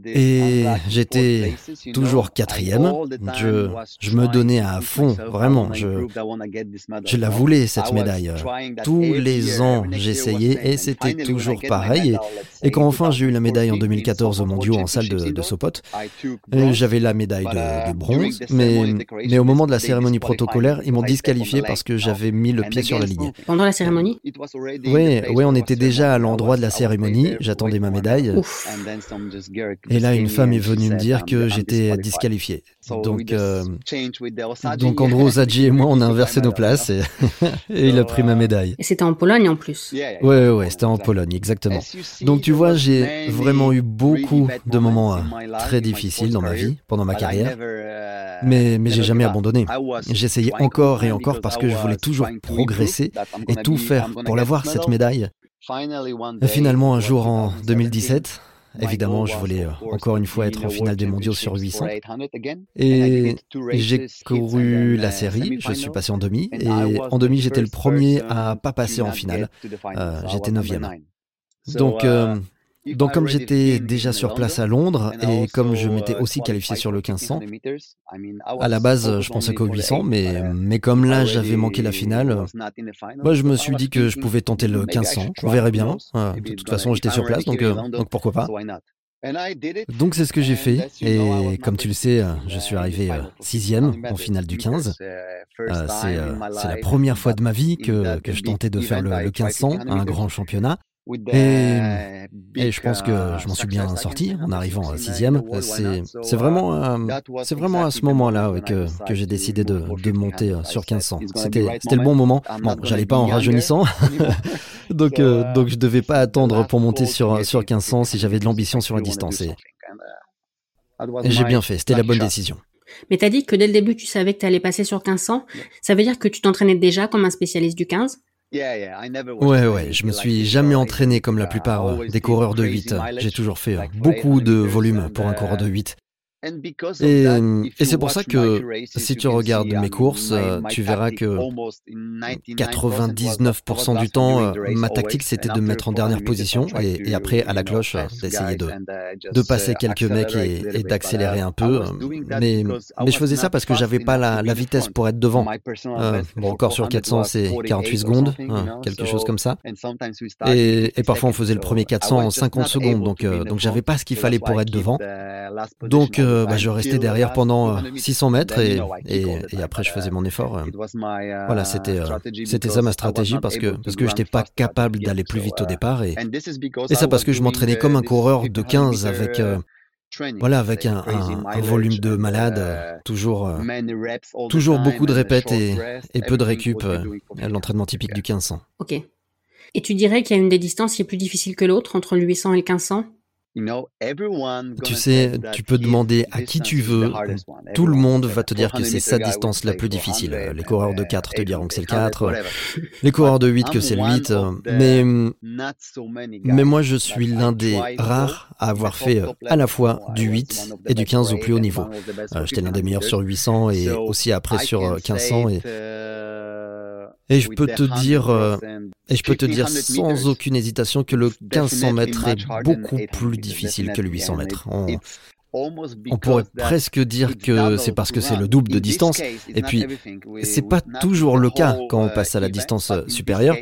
Et j'étais toujours quatrième. Je, je me donnais à fond, vraiment. Je, je la voulais, cette médaille. Tous les ans, j'essayais et c'était toujours pareil. Et, quand enfin j'ai eu la médaille en 2014 au mondiaux en salle de, de Sopot, j'avais la médaille de, de bronze, mais mais au moment de la cérémonie protocolaire, ils m'ont disqualifié parce que j'avais mis le pied sur la ligne. Pendant la cérémonie Oui, oui, on était déjà à l'endroit de la cérémonie. J'attendais ma médaille. Et là, une femme est venue me dire que j'étais disqualifié. Donc, euh, donc Zadji et moi, on a inversé nos places <laughs> et, il a pris ma médaille. Et c'était en Pologne en plus. Oui, ouais, c'était en Pologne, exactement. Donc tu vois, j'ai vraiment eu beaucoup de moments euh, très difficiles dans ma vie, pendant ma carrière. Mais, mais j'ai jamais abandonné. J'essayais encore et encore parce que je voulais toujours progresser et tout faire pour l'avoir, cette médaille. Et finalement, un jour en 2017, Évidemment, je voulais euh, encore une fois être en finale des mondiaux sur 800. Et j'ai couru la série, je suis passé en demi. Et en demi, j'étais le premier à pas passer en finale. Euh, j'étais neuvième. Donc, euh, donc comme j'étais déjà sur place à Londres et comme je m'étais aussi qualifié sur le 1500, à la base je pensais qu'au 800, mais, mais comme là j'avais manqué la finale, moi je me suis dit que je pouvais tenter le 1500, on verrait bien. De toute façon j'étais sur place, donc, euh, donc pourquoi pas. Donc c'est ce que j'ai fait et comme tu le sais, je suis arrivé euh, sixième en finale du 15. Euh, c'est la première fois de ma vie que, que je tentais de faire le, le 1500, un grand championnat. Et, et, je pense que uh, je m'en suis bien sorti en arrivant à sixième. C'est vraiment, uh, c'est vraiment à ce moment-là que, que j'ai décidé de, de monter euh, sur 1500. C'était le bon moment. Bon, j'allais pas en rajeunissant, <laughs> <laughs> donc, euh, uh, donc je devais pas attendre pour monter sur, sur 1500 si j'avais de l'ambition sur la distance. Et, et j'ai bien fait, c'était la bonne décision. Mais t'as dit que dès le début tu savais que tu allais passer sur 1500. Ça veut dire que tu t'entraînais déjà comme un spécialiste du 15 Ouais, ouais, je me suis jamais entraîné comme la plupart des coureurs de 8. J'ai toujours fait euh, beaucoup de volume pour un coureur de 8. Et, et c'est pour ça que si tu regardes mes courses, tu verras que 99% du temps, euh, ma tactique c'était de me mettre en dernière position et, après à la cloche d'essayer de, de passer quelques mecs et, d'accélérer un peu. Mais, mais je faisais ça parce que j'avais pas la, la, vitesse pour être devant. Euh, bon, encore sur 400 c'est 48 secondes, hein, quelque chose comme ça. Et, et, parfois on faisait le premier 400 en 50 secondes, donc, euh, donc j'avais pas ce qu'il fallait pour être devant. Donc euh, bah, je restais derrière pendant 600 euh, mètres et, et, après je faisais mon effort. Euh. Voilà, c'était c'était ça ma stratégie parce que parce que j'étais pas capable d'aller plus vite au départ et, et ça parce que je m'entraînais comme un coureur de 15 avec voilà, avec un, un, volume de malade, toujours, toujours beaucoup de répètes et, et peu de récup, l'entraînement typique du 1500. Ok. Et tu dirais qu'il y a une des distances qui est plus difficile que l'autre entre le 800 et le 1500 tu sais, tu peux demander à qui tu veux, tout le monde va te dire que c'est sa distance la plus difficile. Les coureurs de 4 te diront que c'est le 4, les coureurs de 8 que c'est le 8, mais, mais moi je suis l'un des rares à avoir fait euh, à la fois du 8 et du 15 au plus haut niveau. Euh, j'étais l'un des meilleurs sur 800 et aussi après sur 1500 et et je peux te dire, euh, et je peux te dire sans aucune hésitation que le 1500 mètres est beaucoup plus difficile que le 800 mètres. On pourrait presque dire que c'est parce que c'est le double de distance, et puis c'est pas toujours le cas quand on passe à la distance supérieure,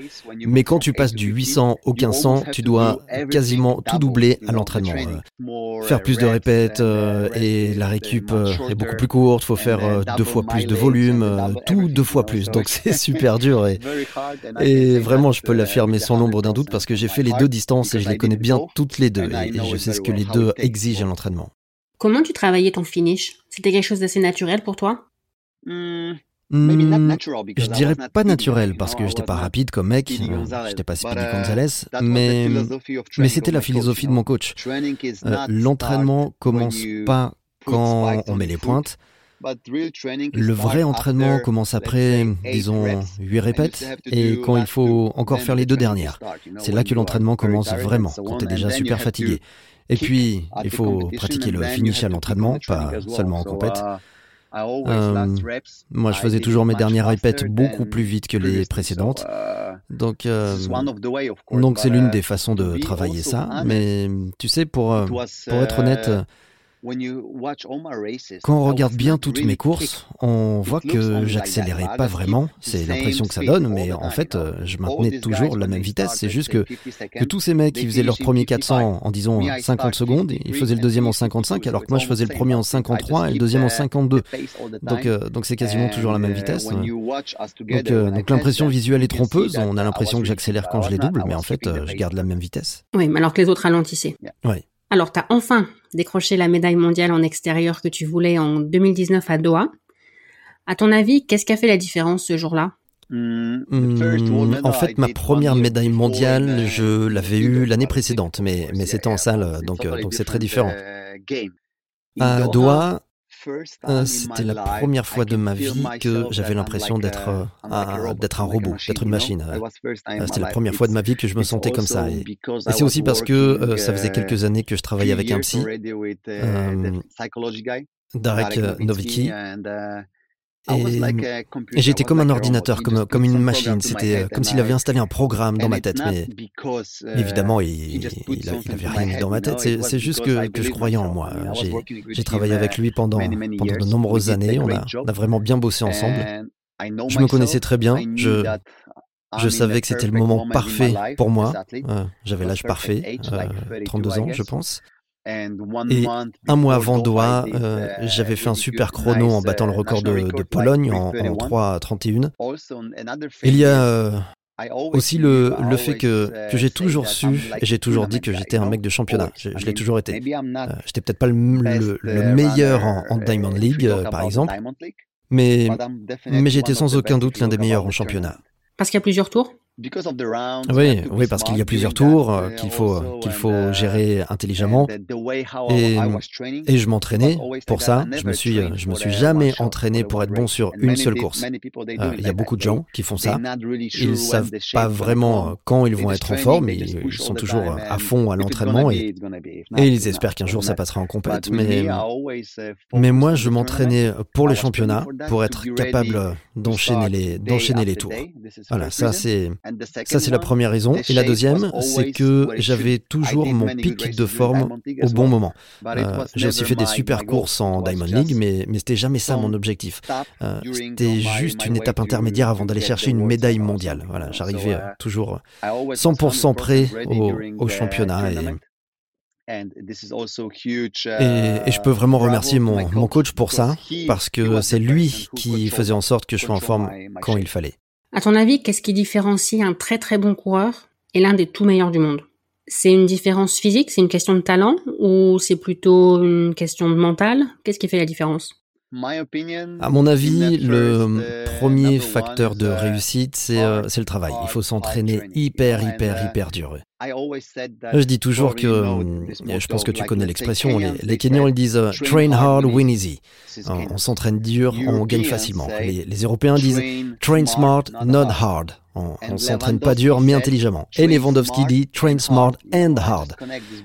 mais quand tu passes du 800 au 1500, tu dois quasiment tout doubler à l'entraînement. Euh, faire plus de répètes euh, et la récup euh, est beaucoup plus courte, faut faire deux fois plus de volume, tout deux fois plus, donc c'est <laughs> super dur et, et vraiment je peux l'affirmer sans l'ombre d'un doute parce que j'ai fait les deux distances et je les connais bien toutes les deux et je sais ce que les deux exigent à l'entraînement. Comment tu travaillais ton finish? C'était quelque chose d'assez naturel pour toi? Hmm, hmm, je dirais pas naturel parce que j'étais pas rapide comme mec, j'étais pas Speedy uh, Gonzalez, mais, mais c'était la philosophie de mon coach. Euh, l'entraînement commence pas quand on met les pointes. Le vrai entraînement commence après, disons, 8 répètes, et quand il faut encore faire les deux dernières. C'est là que l'entraînement commence vraiment, quand tu es déjà super fatigué. Et puis, il faut pratiquer le finish à l'entraînement, pas seulement en compète. Euh, moi, je faisais toujours mes dernières répètes beaucoup plus vite que les précédentes. Donc, euh, donc c'est l'une des façons de travailler ça. Mais tu sais, pour, euh, pour être honnête, quand on regarde bien toutes mes courses, on voit que j'accélérais pas vraiment. C'est l'impression que ça donne, mais en fait, euh, je maintenais toujours la même vitesse. C'est juste que, que tous ces mecs qui faisaient leur premier 400 en disons 50 secondes, ils faisaient le deuxième en 55, alors que moi je faisais le premier en 53 et le deuxième en 52. Donc euh, donc c'est quasiment toujours la même vitesse. Donc, euh, donc l'impression visuelle est trompeuse. On a l'impression que j'accélère quand je les double, mais en fait, je garde la même vitesse. Oui, mais alors que les autres ralentissaient. Oui. Alors, tu as enfin décroché la médaille mondiale en extérieur que tu voulais en 2019 à Doha. À ton avis, qu'est-ce qui a fait la différence ce jour-là? Hmm, en fait, ma première médaille mondiale, je l'avais eue l'année précédente, mais, mais c'était en salle, donc euh, donc c'est très différent. À Doha, euh, c'était la première fois de ma vie que j'avais l'impression d'être euh, un, d'être un robot, d'être une machine. Euh, c'était la première fois de ma vie que je me sentais comme ça. Et, c'est aussi parce que ça faisait quelques années que je travaillais avec un psy, Darek Novicki, et j'étais comme un ordinateur, comme, comme une machine. C'était euh, comme s'il avait installé un programme dans ma tête. Mais uh, évidemment, il, n'avait rien mis dans ma tête. C'est juste que, que, je croyais en moi. J'ai travaillé avec lui pendant, pendant de nombreuses années. On a, on a vraiment bien bossé ensemble. Je me connaissais très bien. Je, je savais que c'était le moment parfait pour moi. Euh, j'avais l'âge parfait, 32 euh, ans, je pense. Et un mois avant Doha, euh, j'avais fait un super chrono en battant le record de, Pologne en, en 3.31. Il y a euh, aussi le, le fait que, que j'ai toujours su et j'ai toujours dit que j'étais un mec de championnat. Je, l'ai toujours été. Euh, j'étais peut-être pas le, le, meilleur en, en Diamond League, par exemple, mais, mais j'étais sans aucun doute l'un des meilleurs en championnat. Parce qu'il y a plusieurs tours? Oui, oui, parce qu'il y a plusieurs tours euh, qu'il faut, qu'il faut uh, gérer intelligemment. Et, et je m'entraînais pour ça. Je me suis, je me suis jamais entraîné pour être bon sur une seule course. Euh, il y a beaucoup de gens qui font ça. Ils savent pas vraiment quand ils vont être en forme. Ils, sont toujours à fond à l'entraînement et, et ils espèrent qu'un jour ça passera en compète. Mais, uh, mais moi, je m'entraînais pour les championnats, pour être capable d'enchaîner les, d'enchaîner les tours. Voilà, ça c'est ça, c'est la première raison. Et la deuxième, c'est que j'avais toujours mon pic de forme au bon moment. Euh, j'ai aussi fait des super courses en Diamond League, mais, mais c'était jamais ça mon objectif. Euh, c'était juste une étape intermédiaire avant d'aller chercher une médaille mondiale. Voilà, j'arrivais euh, toujours 100% prêt au, au championnat. Et, et, je peux vraiment remercier mon, mon coach pour ça, parce que c'est lui qui faisait en sorte que je sois en forme quand il fallait. À ton avis, qu'est-ce qui différencie un très très bon coureur et l'un des tout meilleurs du monde? C'est une différence physique, c'est une question de talent ou c'est plutôt une question de mental? Qu'est-ce qui fait la différence? À mon avis, le premier facteur de réussite, c'est euh, le travail. Il faut s'entraîner hyper, hyper, hyper dur. Je dis toujours que, euh, je pense que tu connais l'expression, les, les Kenyans ils disent train hard, win easy. On, s'entraîne dur, on gagne facilement. Les, les Européens disent train smart, not hard. On, on s'entraîne pas dur mais intelligemment. Et Lewandowski dit train smart and hard.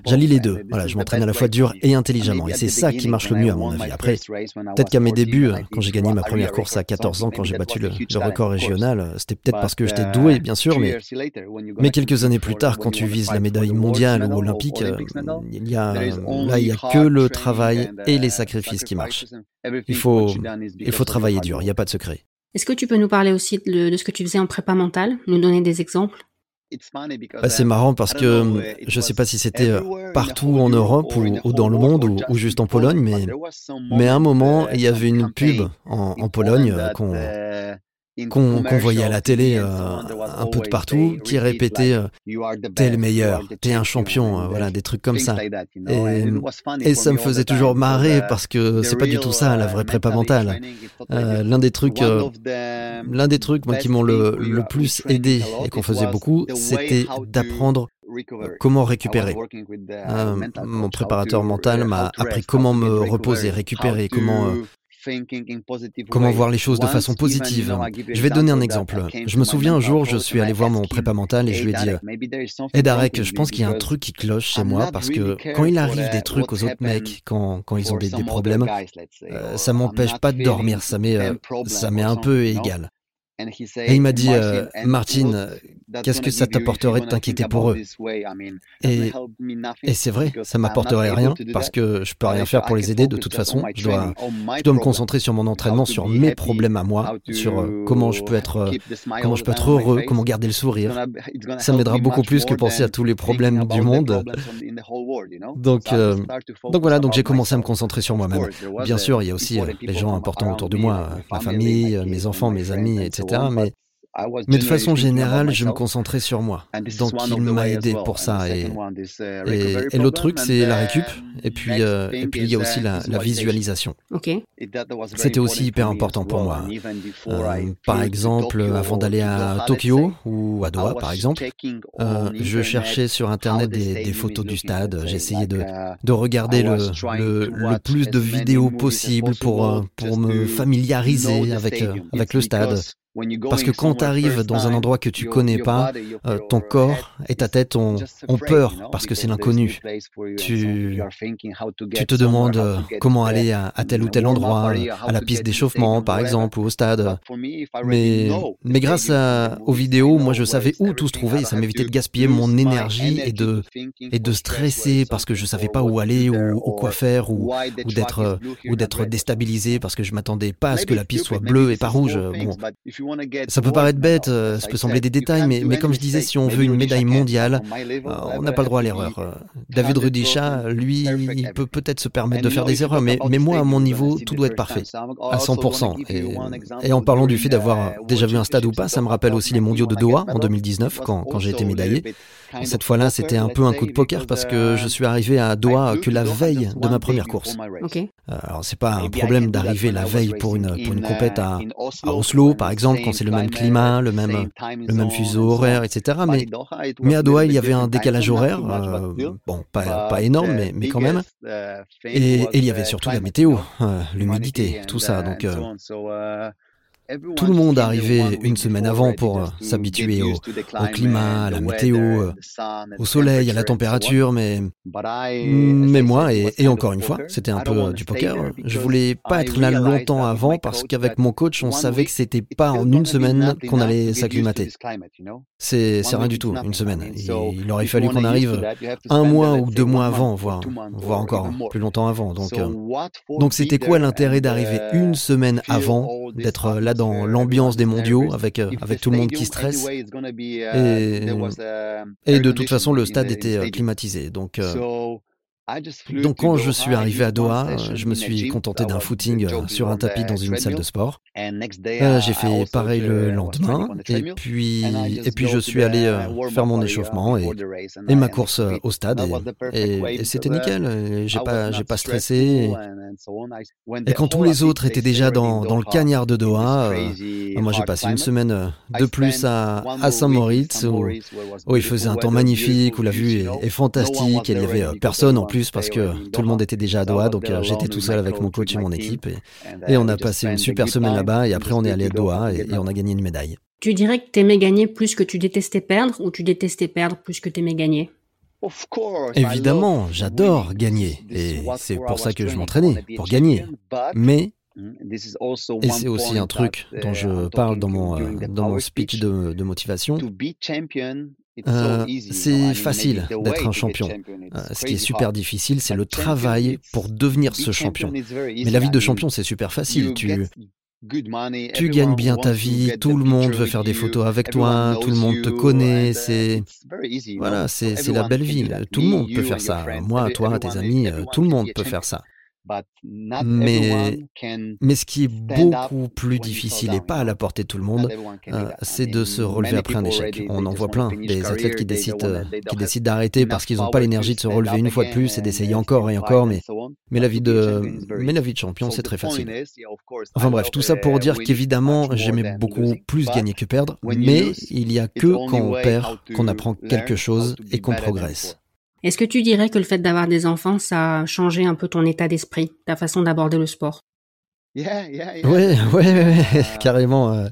J'allie les deux. Voilà, je m'entraîne à la fois dur et intelligemment. Et c'est ça qui marche le mieux à mon avis. Après, peut-être qu'à mes débuts, quand j'ai gagné ma première course à 14 ans, quand j'ai battu le, record régional, c'était peut-être parce que j'étais doué, bien sûr, mais, mais quelques années plus tard, quand tu vises la médaille mondiale ou olympique, il y a, là, il y a que le travail et les sacrifices qui marchent. Il faut, il faut travailler dur. Il n'y a pas de secret. Est-ce que tu peux nous parler aussi de, ce que tu faisais en prépa mentale, nous donner des exemples? Bah, c'est marrant parce que je ne sais pas si c'était euh, partout en Europe ou, dans le monde ou, juste en Pologne, mais, mais à un moment, il y avait une pub en, en Pologne euh, qu'on voyait à la télé euh, un peu de partout, qui répétait euh, t'es le meilleur, t'es un champion, euh, voilà des trucs comme ça. Et, ça me faisait toujours marrer parce que c'est pas du tout ça la vraie prépa mentale. l'un des trucs, l'un des trucs moi qui m'ont le, le plus aidé et qu'on faisait beaucoup, c'était d'apprendre comment récupérer. mon préparateur mental m'a appris comment me reposer, récupérer, comment Comment voir les choses de façon positive Je vais donner un exemple. Je me souviens un jour, je suis allé voir mon prépa mental et je lui ai dit Hey Darek, je pense qu'il y a un truc qui cloche chez moi parce que quand il arrive des trucs aux autres mecs, quand, quand ils ont des, problèmes, euh, ça m'empêche pas de dormir, ça m'est euh, ça m'est un peu égal. Et il m'a dit, euh, Martin, qu'est-ce que ça t'apporterait de t'inquiéter pour eux? Et, et c'est vrai, ça m'apporterait rien parce que je peux rien faire pour les aider de toute façon. Je dois, je dois me concentrer sur mon entraînement, sur mes problèmes à moi, sur euh, comment je peux être, euh, comment je peux être heureux, comment garder le sourire. Ça m'aidera beaucoup plus que penser à tous les problèmes du monde. Donc, donc voilà, donc j'ai commencé à me concentrer sur moi-même. Bien sûr, il y a aussi les gens importants autour de moi, ma famille, mes enfants, mes amis, etc. Mais, mais de façon générale, je me concentrais sur moi. Donc il m'a aidé pour ça. Et, et, l'autre truc, c'est la récup. Et puis, euh, et puis il y a aussi la, visualisation. C'était aussi hyper important pour moi. Euh, par exemple, avant d'aller à Tokyo ou à Doha, par exemple, euh, je cherchais sur Internet des, photos du stade. J'essayais de, de regarder le, le, le, plus de vidéos possible pour, pour me familiariser avec, avec le stade. Parce que quand tu arrives dans un endroit que tu connais pas, euh, ton corps et ta tête ont, ont peur parce que c'est l'inconnu. Tu, tu te demandes euh, comment aller à, tel ou tel endroit, à la piste d'échauffement par exemple, ou au stade. Mais, mais grâce à, aux vidéos, moi je savais où tout se trouvait et ça m'évitait de gaspiller mon énergie et de, et de stresser parce que je savais pas où aller ou, quoi faire ou, ou d'être ou d'être déstabilisé parce que je m'attendais pas à ce que la piste soit bleue et pas rouge. Bon, ça peut paraître bête, euh, ça peut sembler des détails, mais, mais comme je disais, si on veut une médaille mondiale, euh, on n'a pas le droit à l'erreur. Euh, David Rudisha, lui, il peut peut-être se permettre de faire des erreurs, mais, mais moi, à mon niveau, tout doit être parfait, à 100%. Et, et en parlant du fait d'avoir déjà vu un stade ou pas, ça me rappelle aussi les mondiaux de Doha en 2019, quand, quand j'ai été médaillé. Cette fois-là, c'était un peu un coup de poker parce que je suis arrivé à Doha que la veille de ma première course. Okay. Alors, c'est pas un problème d'arriver la veille pour une, pour une compète à, à Oslo, par exemple, quand c'est le même climat, le même, fuseau horaire, etc. Mais, mais à Doha, il y avait un décalage horaire, euh, bon, pas, énorme, mais, quand même. Et, et, il y avait surtout la météo, euh, l'humidité, tout ça. Donc, euh, tout le monde arrivait une semaine avant pour euh, s'habituer au, climat, à la météo, euh, au soleil, à la température, mais, mais moi, et, encore une fois, c'était un peu du poker, je voulais pas être là longtemps avant parce qu'avec mon coach, on savait que c'était pas en une semaine qu'on allait s'acclimater. C'est rien du tout, une semaine. Il, aurait fallu qu'on arrive un mois ou deux mois avant, voire, voire encore plus longtemps avant. Donc, euh, donc c'était quoi l'intérêt d'arriver une semaine avant, d'être là dans l'ambiance des mondiaux avec, euh, avec tout le monde qui stresse. Et, et de toute façon, le stade était euh, climatisé. Donc, euh, donc quand je suis arrivé à Doha, je me suis contenté d'un footing sur un tapis dans une salle de sport. Euh, j'ai fait pareil le lendemain et puis et puis je suis allé euh, faire mon échauffement et, et ma course euh, au stade et, c'était nickel. J'ai pas j'ai pas stressé. Et, quand tous les autres étaient déjà dans, dans le cagnard de Doha, moi j'ai passé une semaine de plus à, à Saint-Moritz où, où, il faisait un temps magnifique, où la vue est, est fantastique et il y avait personne en plus parce que tout le monde était déjà à Doha, donc euh, j'étais tout seul avec mon coach et mon équipe. Et, on a passé une super semaine là-bas et après on est allé à Doha et, on a gagné une médaille. Tu dirais que t'aimais gagner plus que tu détestais perdre ou tu détestais perdre plus que t'aimais gagner? Évidemment, j'adore gagner et c'est pour ça que je m'entraînais, pour gagner. Mais mm, et c'est aussi un truc dont je parle dans mon, euh, dans mon speech de, de motivation. Euh, c'est facile d'être un champion. Euh, ce qui est super difficile, c'est le travail pour devenir ce champion. Mais la vie de champion, c'est super facile. Tu, tu gagnes bien ta vie, tout le monde veut faire des photos avec toi, tout le monde te connaît, uh, c'est voilà, c'est la belle vie. Tout le monde peut faire ça. Moi, toi, tes amis, euh, tout le monde peut faire ça. Mais, mais ce qui est beaucoup plus difficile et pas à la portée de tout le monde, euh, c'est de se relever après un échec. On en voit plein, des athlètes qui décident, euh, qui décident d'arrêter parce qu'ils n'ont pas l'énergie de se relever une fois de plus et d'essayer encore et encore, mais, mais, la vie de, mais la vie de champion, c'est très facile. Enfin bref, tout ça pour dire qu'évidemment, j'aimais beaucoup plus gagner que perdre, mais il n'y a que quand on perd qu'on apprend quelque chose et qu'on progresse. Est-ce que tu dirais que le fait d'avoir des enfants, ça a changé un peu ton état d'esprit, ta façon d'aborder le sport? Oui, ouais, ouais, <laughs> carrément. Euh,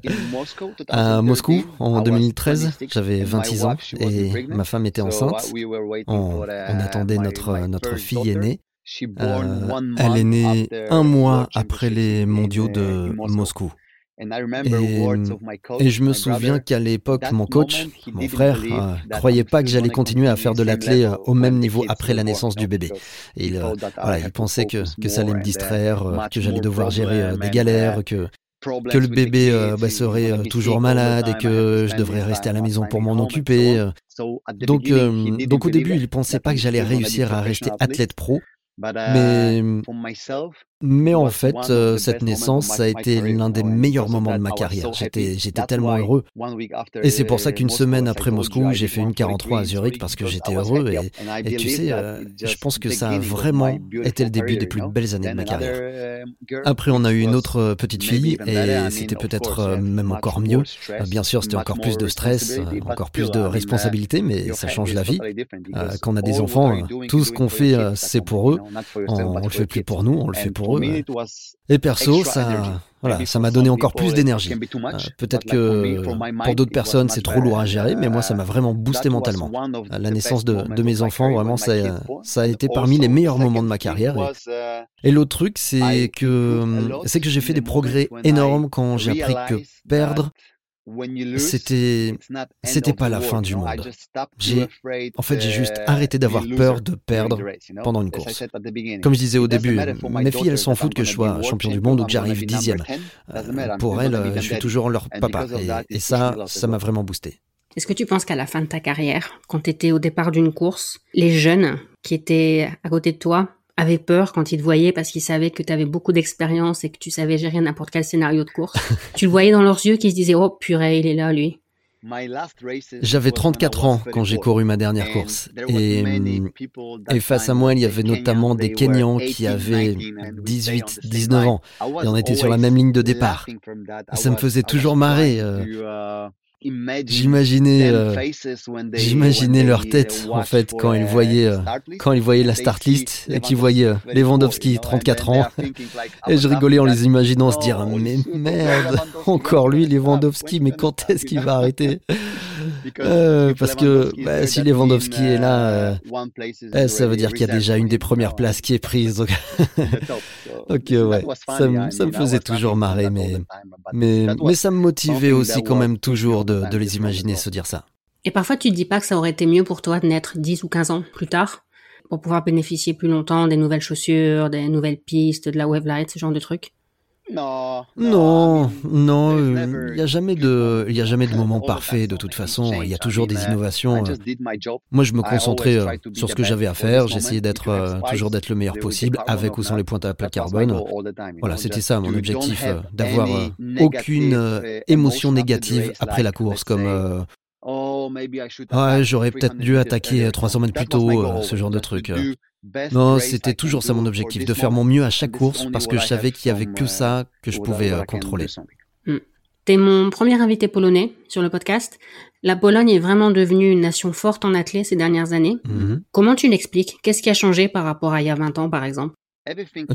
à Moscou, en 2013, j'avais 26 ans et ma femme était enceinte. On, attendait notre, notre fille aînée. Euh, elle est née un mois après les mondiaux de Moscou. Et, je me souviens qu'à l'époque, mon coach, mon frère, ne euh, croyait pas que j'allais continuer à faire de l'athlé euh, au même niveau après la naissance du bébé. il, euh, voilà, il pensait que, que ça allait me distraire, que j'allais devoir gérer des galères, que, que le bébé bah, serait toujours malade et que je devrais rester à la maison pour m'en occuper. Donc, donc au début, il pensait pas que j'allais réussir à rester athlète pro. Mais mais en fait, euh, cette naissance, ça a été l'un des meilleurs moments de ma carrière. J'étais, j'étais tellement heureux. Et c'est pour ça qu'une semaine après Moscou, j'ai fait une 43 à Zurich parce que j'étais heureux. Et, tu sais, euh, je pense que ça a vraiment été le début des plus belles années de ma carrière. Après, on a eu une autre euh, petite fille et c'était peut-être même encore mieux. Bien sûr, c'était encore plus de stress, encore plus de responsabilités, mais ça change la vie. Quand on a des enfants, tout ce qu'on fait, c'est pour eux. On, on le fait plus pour nous, on le fait pour eux. Et perso, ça, voilà, ça m'a donné encore plus d'énergie. Euh, peut-être que pour d'autres personnes, c'est trop lourd à gérer, mais moi, ça m'a vraiment boosté mentalement. La naissance de, de mes enfants, vraiment, ça, ça, a été parmi les meilleurs moments de ma carrière. Et, et l'autre truc, c'est que, c'est que j'ai fait des progrès énormes quand j'ai appris que perdre, c'était c'était pas la fin du monde. J'ai en fait j'ai juste arrêté d'avoir peur de perdre pendant une course. Comme je disais au début, mes filles elles s'en foutent que je sois champion du monde ou que j'arrive dixième. Euh, pour elles, je suis toujours leur papa et, et ça ça m'a vraiment boosté. Est-ce que tu penses qu'à la fin de ta carrière, quand tu étais au départ d'une course, les jeunes qui étaient à côté de toi avait peur quand il te voyait parce qu'il savait que tu avais beaucoup d'expérience et que tu savais gérer n'importe quel scénario de course. <laughs> tu le voyais dans leurs yeux qui se disaient Oh purée, il est là, lui. J'avais 34 ans quand j'ai couru ma dernière course. Et, et, face à moi, il y avait notamment des Kenyans qui avaient 18, 19 ans. Et on était sur la même ligne de départ. Ça me faisait toujours marrer. J'imaginais, euh, j'imaginais leur tête en fait quand ils voyaient, euh, quand ils voyaient la start list et qu'ils voyaient euh, Lewandowski 34 ans. <laughs> et je rigolais en les imaginant se dire mais merde, encore lui Lewandowski, mais quand est-ce qu'il va arrêter? <laughs> euh, parce que bah, si Lewandowski est là, euh, eh, ça veut dire qu'il y a déjà une des premières places qui est prise. Donc, <laughs> <laughs> ouais, ça, me faisait toujours marrer, mais, mais, mais ça me motivait aussi quand même toujours de, de les imaginer se dire ça. Et parfois, tu te dis pas que ça aurait été mieux pour toi de naître 10 ou 15 ans plus tard pour pouvoir bénéficier plus longtemps des nouvelles chaussures, des nouvelles pistes, de la wave light, ce genre de trucs? Non, non, il n'y a jamais de, il a jamais de moment parfait de toute façon. Il y a toujours des innovations. Euh. Moi, je me concentrais euh, sur ce que j'avais à faire. J'essayais d'être euh, toujours d'être le meilleur possible, avec ou sans les points à plat carbone. Voilà, c'était ça mon objectif, d'avoir aucune émotion négative après la course, comme oh, Ouais, j'aurais peut-être dû attaquer 300 mètres plus tôt, ce genre de truc. Non, c'était toujours ça mon objectif, de faire mon mieux à chaque course parce que je savais qu'il y avait que ça que je pouvais euh, contrôler. Hmm. T'es mon premier invité polonais sur le podcast. La Pologne est vraiment devenue une nation forte en athlète ces dernières années. Mhm. Comment tu l'expliques? Qu'est-ce qui a changé par rapport à il y a 20 ans, par exemple?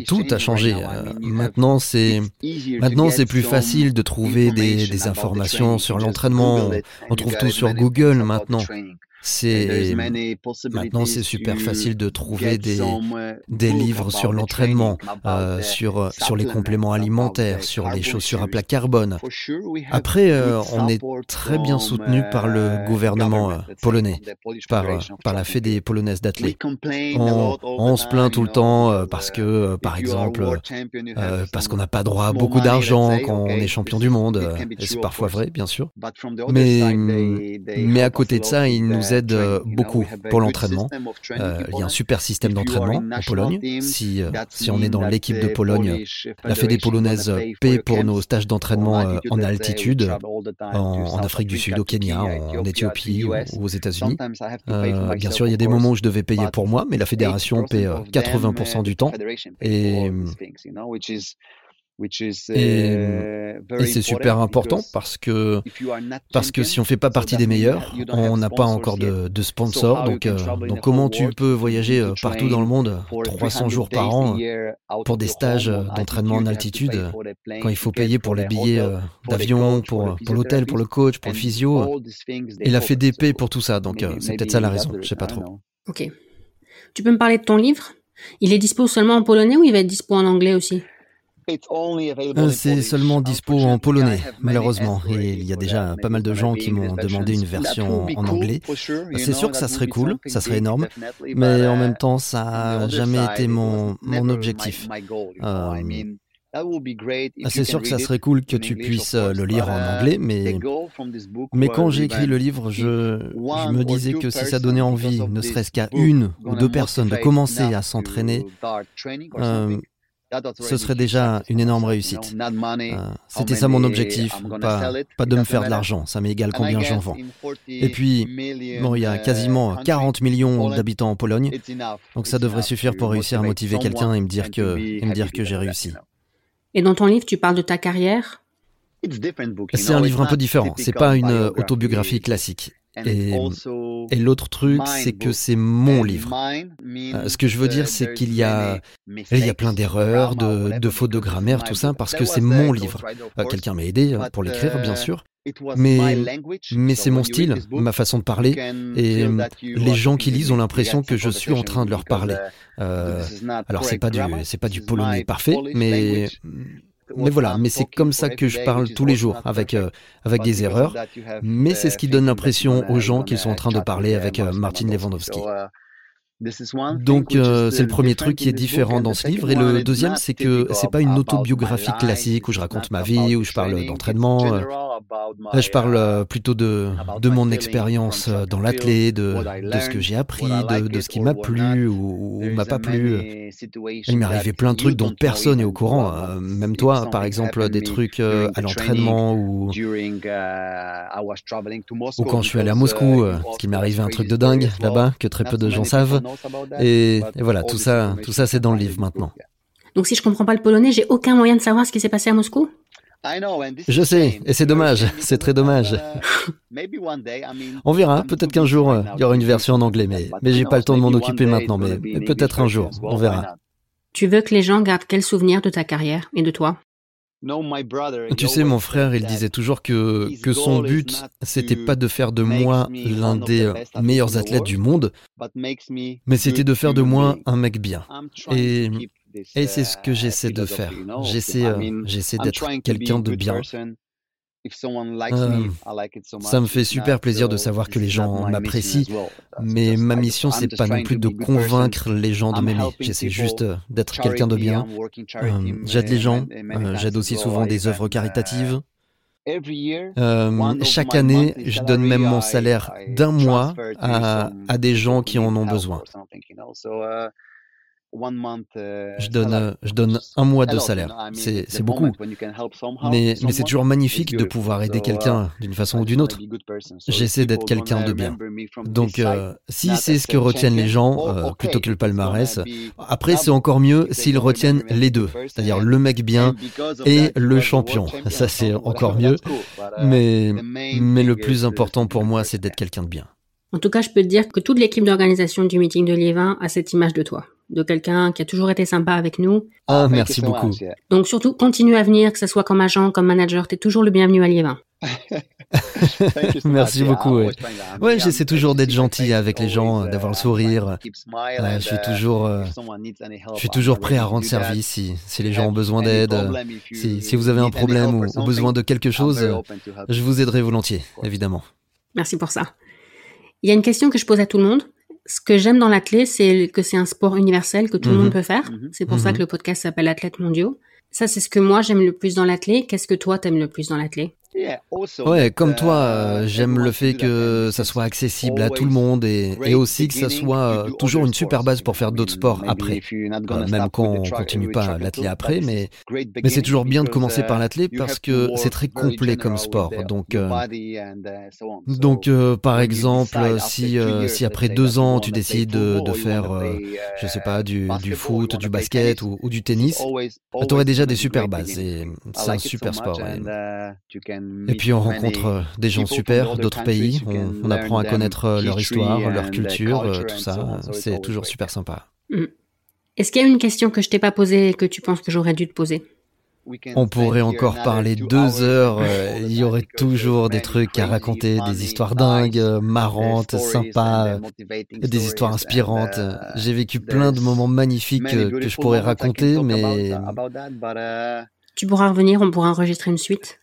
Tout a changé. Euh, maintenant, c'est maintenant c'est plus facile de trouver des, des informations sur l'entraînement. On trouve tout sur Google maintenant. C'est maintenant c'est super facile de trouver des, des livres sur l'entraînement, euh, sur sur les compléments alimentaires, sur les chaussures à plat carbone. Après, euh, on est très bien soutenu par le gouvernement euh, polonais, par par la Fédé polonaise d'athlètes. On, on, se plaint tout le temps parce que, par exemple, parce qu'on n'a pas droit à beaucoup d'argent quand on est champion du monde. C'est parfois vrai, bien sûr. Mais mais à côté de ça, ils nous aide euh, beaucoup pour l'entraînement. Euh, il y a un super système d'entraînement en Pologne. Si, euh, si on est dans l'équipe de Pologne, la Fédé polonaise paie pour nos stages d'entraînement en altitude, en, Afrique du Sud, au Kenya, en, Éthiopie ou, aux États-Unis. bien sûr, il y a des moments où je devais payer pour moi, mais la fédération paie 80% du temps. Et et, uh, c'est super important parce que, parce que si on ne fait pas partie des meilleurs, on n'a pas encore de, de sponsors. Donc, euh, donc comment tu peux voyager euh, partout dans le monde 300 jours par an pour des stages d'entraînement en altitude quand il faut payer pour les billets euh, d'avion, pour, pour l'hôtel, pour le coach, pour le physio Il a fait des paix pour tout ça. Donc c'est peut-être ça la raison. Je sais pas trop. Ok. Tu peux me parler de ton livre? Il est dispo seulement en polonais ou il va être dispo en anglais aussi euh, c'est seulement dispo en polonais, malheureusement, et il y a déjà pas mal de gens qui m'ont demandé une version en anglais. C'est sûr que ça serait cool, ça serait énorme, mais en même temps, ça n'a jamais été mon, mon objectif. Euh, c'est sûr que ça serait cool que tu puisses euh, le lire en anglais, mais, mais quand j'ai écrit le livre, je, je me disais que si ça donnait envie, ne serait-ce qu'à une ou deux personnes, de commencer à s'entraîner, ce serait déjà une énorme réussite. Euh, c'était ça mon objectif, pas, pas de me faire de l'argent, ça m'est égal combien j'en vends. Et puis, bon, il y a uh, quasiment 40 millions d'habitants en Pologne, donc ça devrait suffire pour réussir à motiver quelqu'un et me dire que, et me dire que j'ai réussi. Et dans ton livre, tu parles de ta carrière? C'est un livre un peu différent, c'est pas une autobiographie classique. Et, et l'autre truc, c'est que c'est mon livre. Euh, ce que je veux dire, c'est qu'il y a, il y a plein d'erreurs, de, de, fautes de grammaire, tout ça, parce que c'est mon livre. Euh, quelqu'un m'a aidé euh, pour l'écrire, bien sûr. Mais, mais c'est mon style, ma façon de parler, et les gens qui lisent ont l'impression que je suis en train de leur parler. Euh, alors c'est pas du, c'est pas du polonais parfait, mais mais voilà, mais c'est comme ça que je parle tous les jours, avec, euh, avec des erreurs. Mais c'est ce qui donne l'impression aux gens qu'ils sont en train de parler avec euh, Martin Lewandowski. Donc euh, c'est le premier truc qui est différent dans ce livre et le deuxième c'est que c'est pas une autobiographie classique où je raconte ma vie où je parle d'entraînement. Euh, je parle euh, plutôt de de mon expérience dans l'athlète, de, de ce que j'ai appris, de, de ce qui m'a plu ou, ou m'a pas plu. Il m'est arrivé plein de trucs dont personne n'est au courant, même toi par exemple des trucs à l'entraînement ou ou quand je suis allé à Moscou, ce qui m'est arrivé un truc de dingue là-bas que très peu de gens savent. Et, voilà, tout ça, tout ça, c'est dans le livre maintenant. Donc, si je comprends pas le polonais, j'ai aucun moyen de savoir ce qui s'est passé à Moscou? Je sais, et c'est dommage, c'est très dommage. On verra, peut-être qu'un jour il y aura une version en anglais, mais, mais j'ai pas le temps de m'en occuper maintenant, mais peut-être un jour, on verra. Tu veux que les gens gardent quel souvenir de ta carrière et de toi? Tu sais, mon frère, il disait toujours que, que son but, c'était pas de faire de moi l'un des euh, meilleurs athlètes du monde, mais c'était de faire de moi un mec bien. Et, et c'est ce que uh, j'essaie de faire. J'essaie, euh, j'essaie d'être quelqu'un de bien. Euh, ça me fait super plaisir de savoir que les gens m'apprécient, mais ma mission c'est pas non plus de convaincre les gens de m'aimer. J'essaie juste d'être quelqu'un de bien. Euh, j'aide les gens, euh, j'aide aussi souvent des œuvres uh, caritatives. chaque année, je donne même mon salaire d'un mois à, à des gens qui en ont besoin. Euh, je donne, euh, je donne un mois de salaire. C'est beaucoup. Mais, mais c'est toujours magnifique de pouvoir aider quelqu'un uh, d'une façon ou d'une autre. J'essaie d'être quelqu'un de bien. Donc, euh, si c'est ce que retiennent les gens, plutôt que le palmarès, après c'est encore mieux s'ils retiennent les deux, c'est-à-dire le mec bien et le champion. Ça c'est encore mieux. Uh, mais, mais le plus important pour moi, c'est d'être quelqu'un de bien. En tout cas, je peux te dire que toute l'équipe d'organisation du meeting de Liévin a cette image de toi. De quelqu'un qui a toujours été sympa avec nous. Ah, merci beaucoup. Donc surtout, continue à venir, que ce soit comme agent, comme manager, tu es toujours le bienvenu à Liévin. <laughs> Merci beaucoup. Ouais, ouais j'essaie toujours d'être gentil avec les gens, d'avoir le sourire. je suis toujours, euh, je suis toujours prêt à rendre service si, si les gens ont besoin d'aide. Si, si, vous avez un problème ou, ou besoin de quelque chose, je vous aiderai volontiers, évidemment. Merci pour ça. Il y a une question que je pose à tout le monde. Ce que j'aime dans l'athlète, c'est que c'est un sport universel que tout le monde mhm. peut faire. Mhm. C'est pour ça mhm. que le podcast s'appelle Athlètes mondiaux. Ça, c'est ce que moi j'aime le plus dans l'athlète. Qu'est-ce que toi t'aimes le plus dans l'athlète? Ouais, comme toi, euh, j'aime le fait que ça soit accessible à tout le monde et, et aussi que ça soit euh, toujours une super base pour faire d'autres sports après. Euh, même quand on continue pas l'athlète après, mais, mais c'est toujours bien de commencer par l'athlète parce que c'est très complet comme sport. Donc, donc par exemple, si, si après deux ans tu décides de, de faire, je sais pas, du, du foot, du basket ou, ou du tennis, tu aurais déjà des super bases et c'est un super sport. Et puis on rencontre euh, des gens super d'autres pays, on, apprend à connaître euh, leur histoire, leur culture, euh, tout ça. C'est toujours super sympa. Mm. Est-ce qu'il y a une question que je t'ai pas posée et que tu penses que j'aurais dû te poser? On pourrait encore parler deux heures. <laughs> il y aurait toujours des trucs à raconter, des histoires dingues, marrantes, sympas, des histoires inspirantes. J'ai vécu plein de moments magnifiques que je pourrais raconter, mais... Tu pourras revenir, on pourra enregistrer une suite?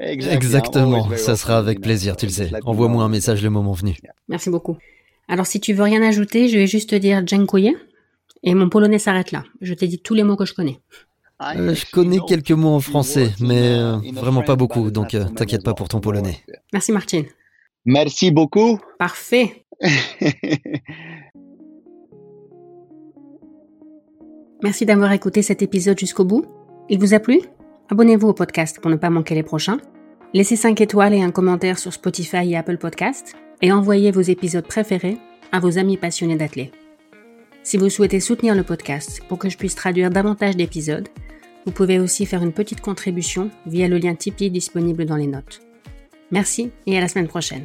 Exactement, ça sera avec plaisir, tu le sais. Envoie-moi un message le moment venu. Merci beaucoup. Alors si tu veux rien ajouter, je vais juste te dire dziękuję et mon polonais s'arrête là. Je t'ai dit tous les mots que je connais. Euh, je connais quelques mots en français, mais euh, vraiment pas beaucoup, donc euh, t'inquiète pas pour ton polonais. Merci Martine. Merci beaucoup. Parfait. <laughs> Merci d'avoir écouté cet épisode jusqu'au bout. Il vous a plu? Abonnez-vous au podcast pour ne pas manquer les prochains. Laissez 5 étoiles et un commentaire sur Spotify et Apple Podcast et envoyez vos épisodes préférés à vos amis passionnés d'athlètes. Si vous souhaitez soutenir le podcast pour que je puisse traduire davantage d'épisodes, vous pouvez aussi faire une petite contribution via le lien Tipeee disponible dans les notes. Merci et à la semaine prochaine.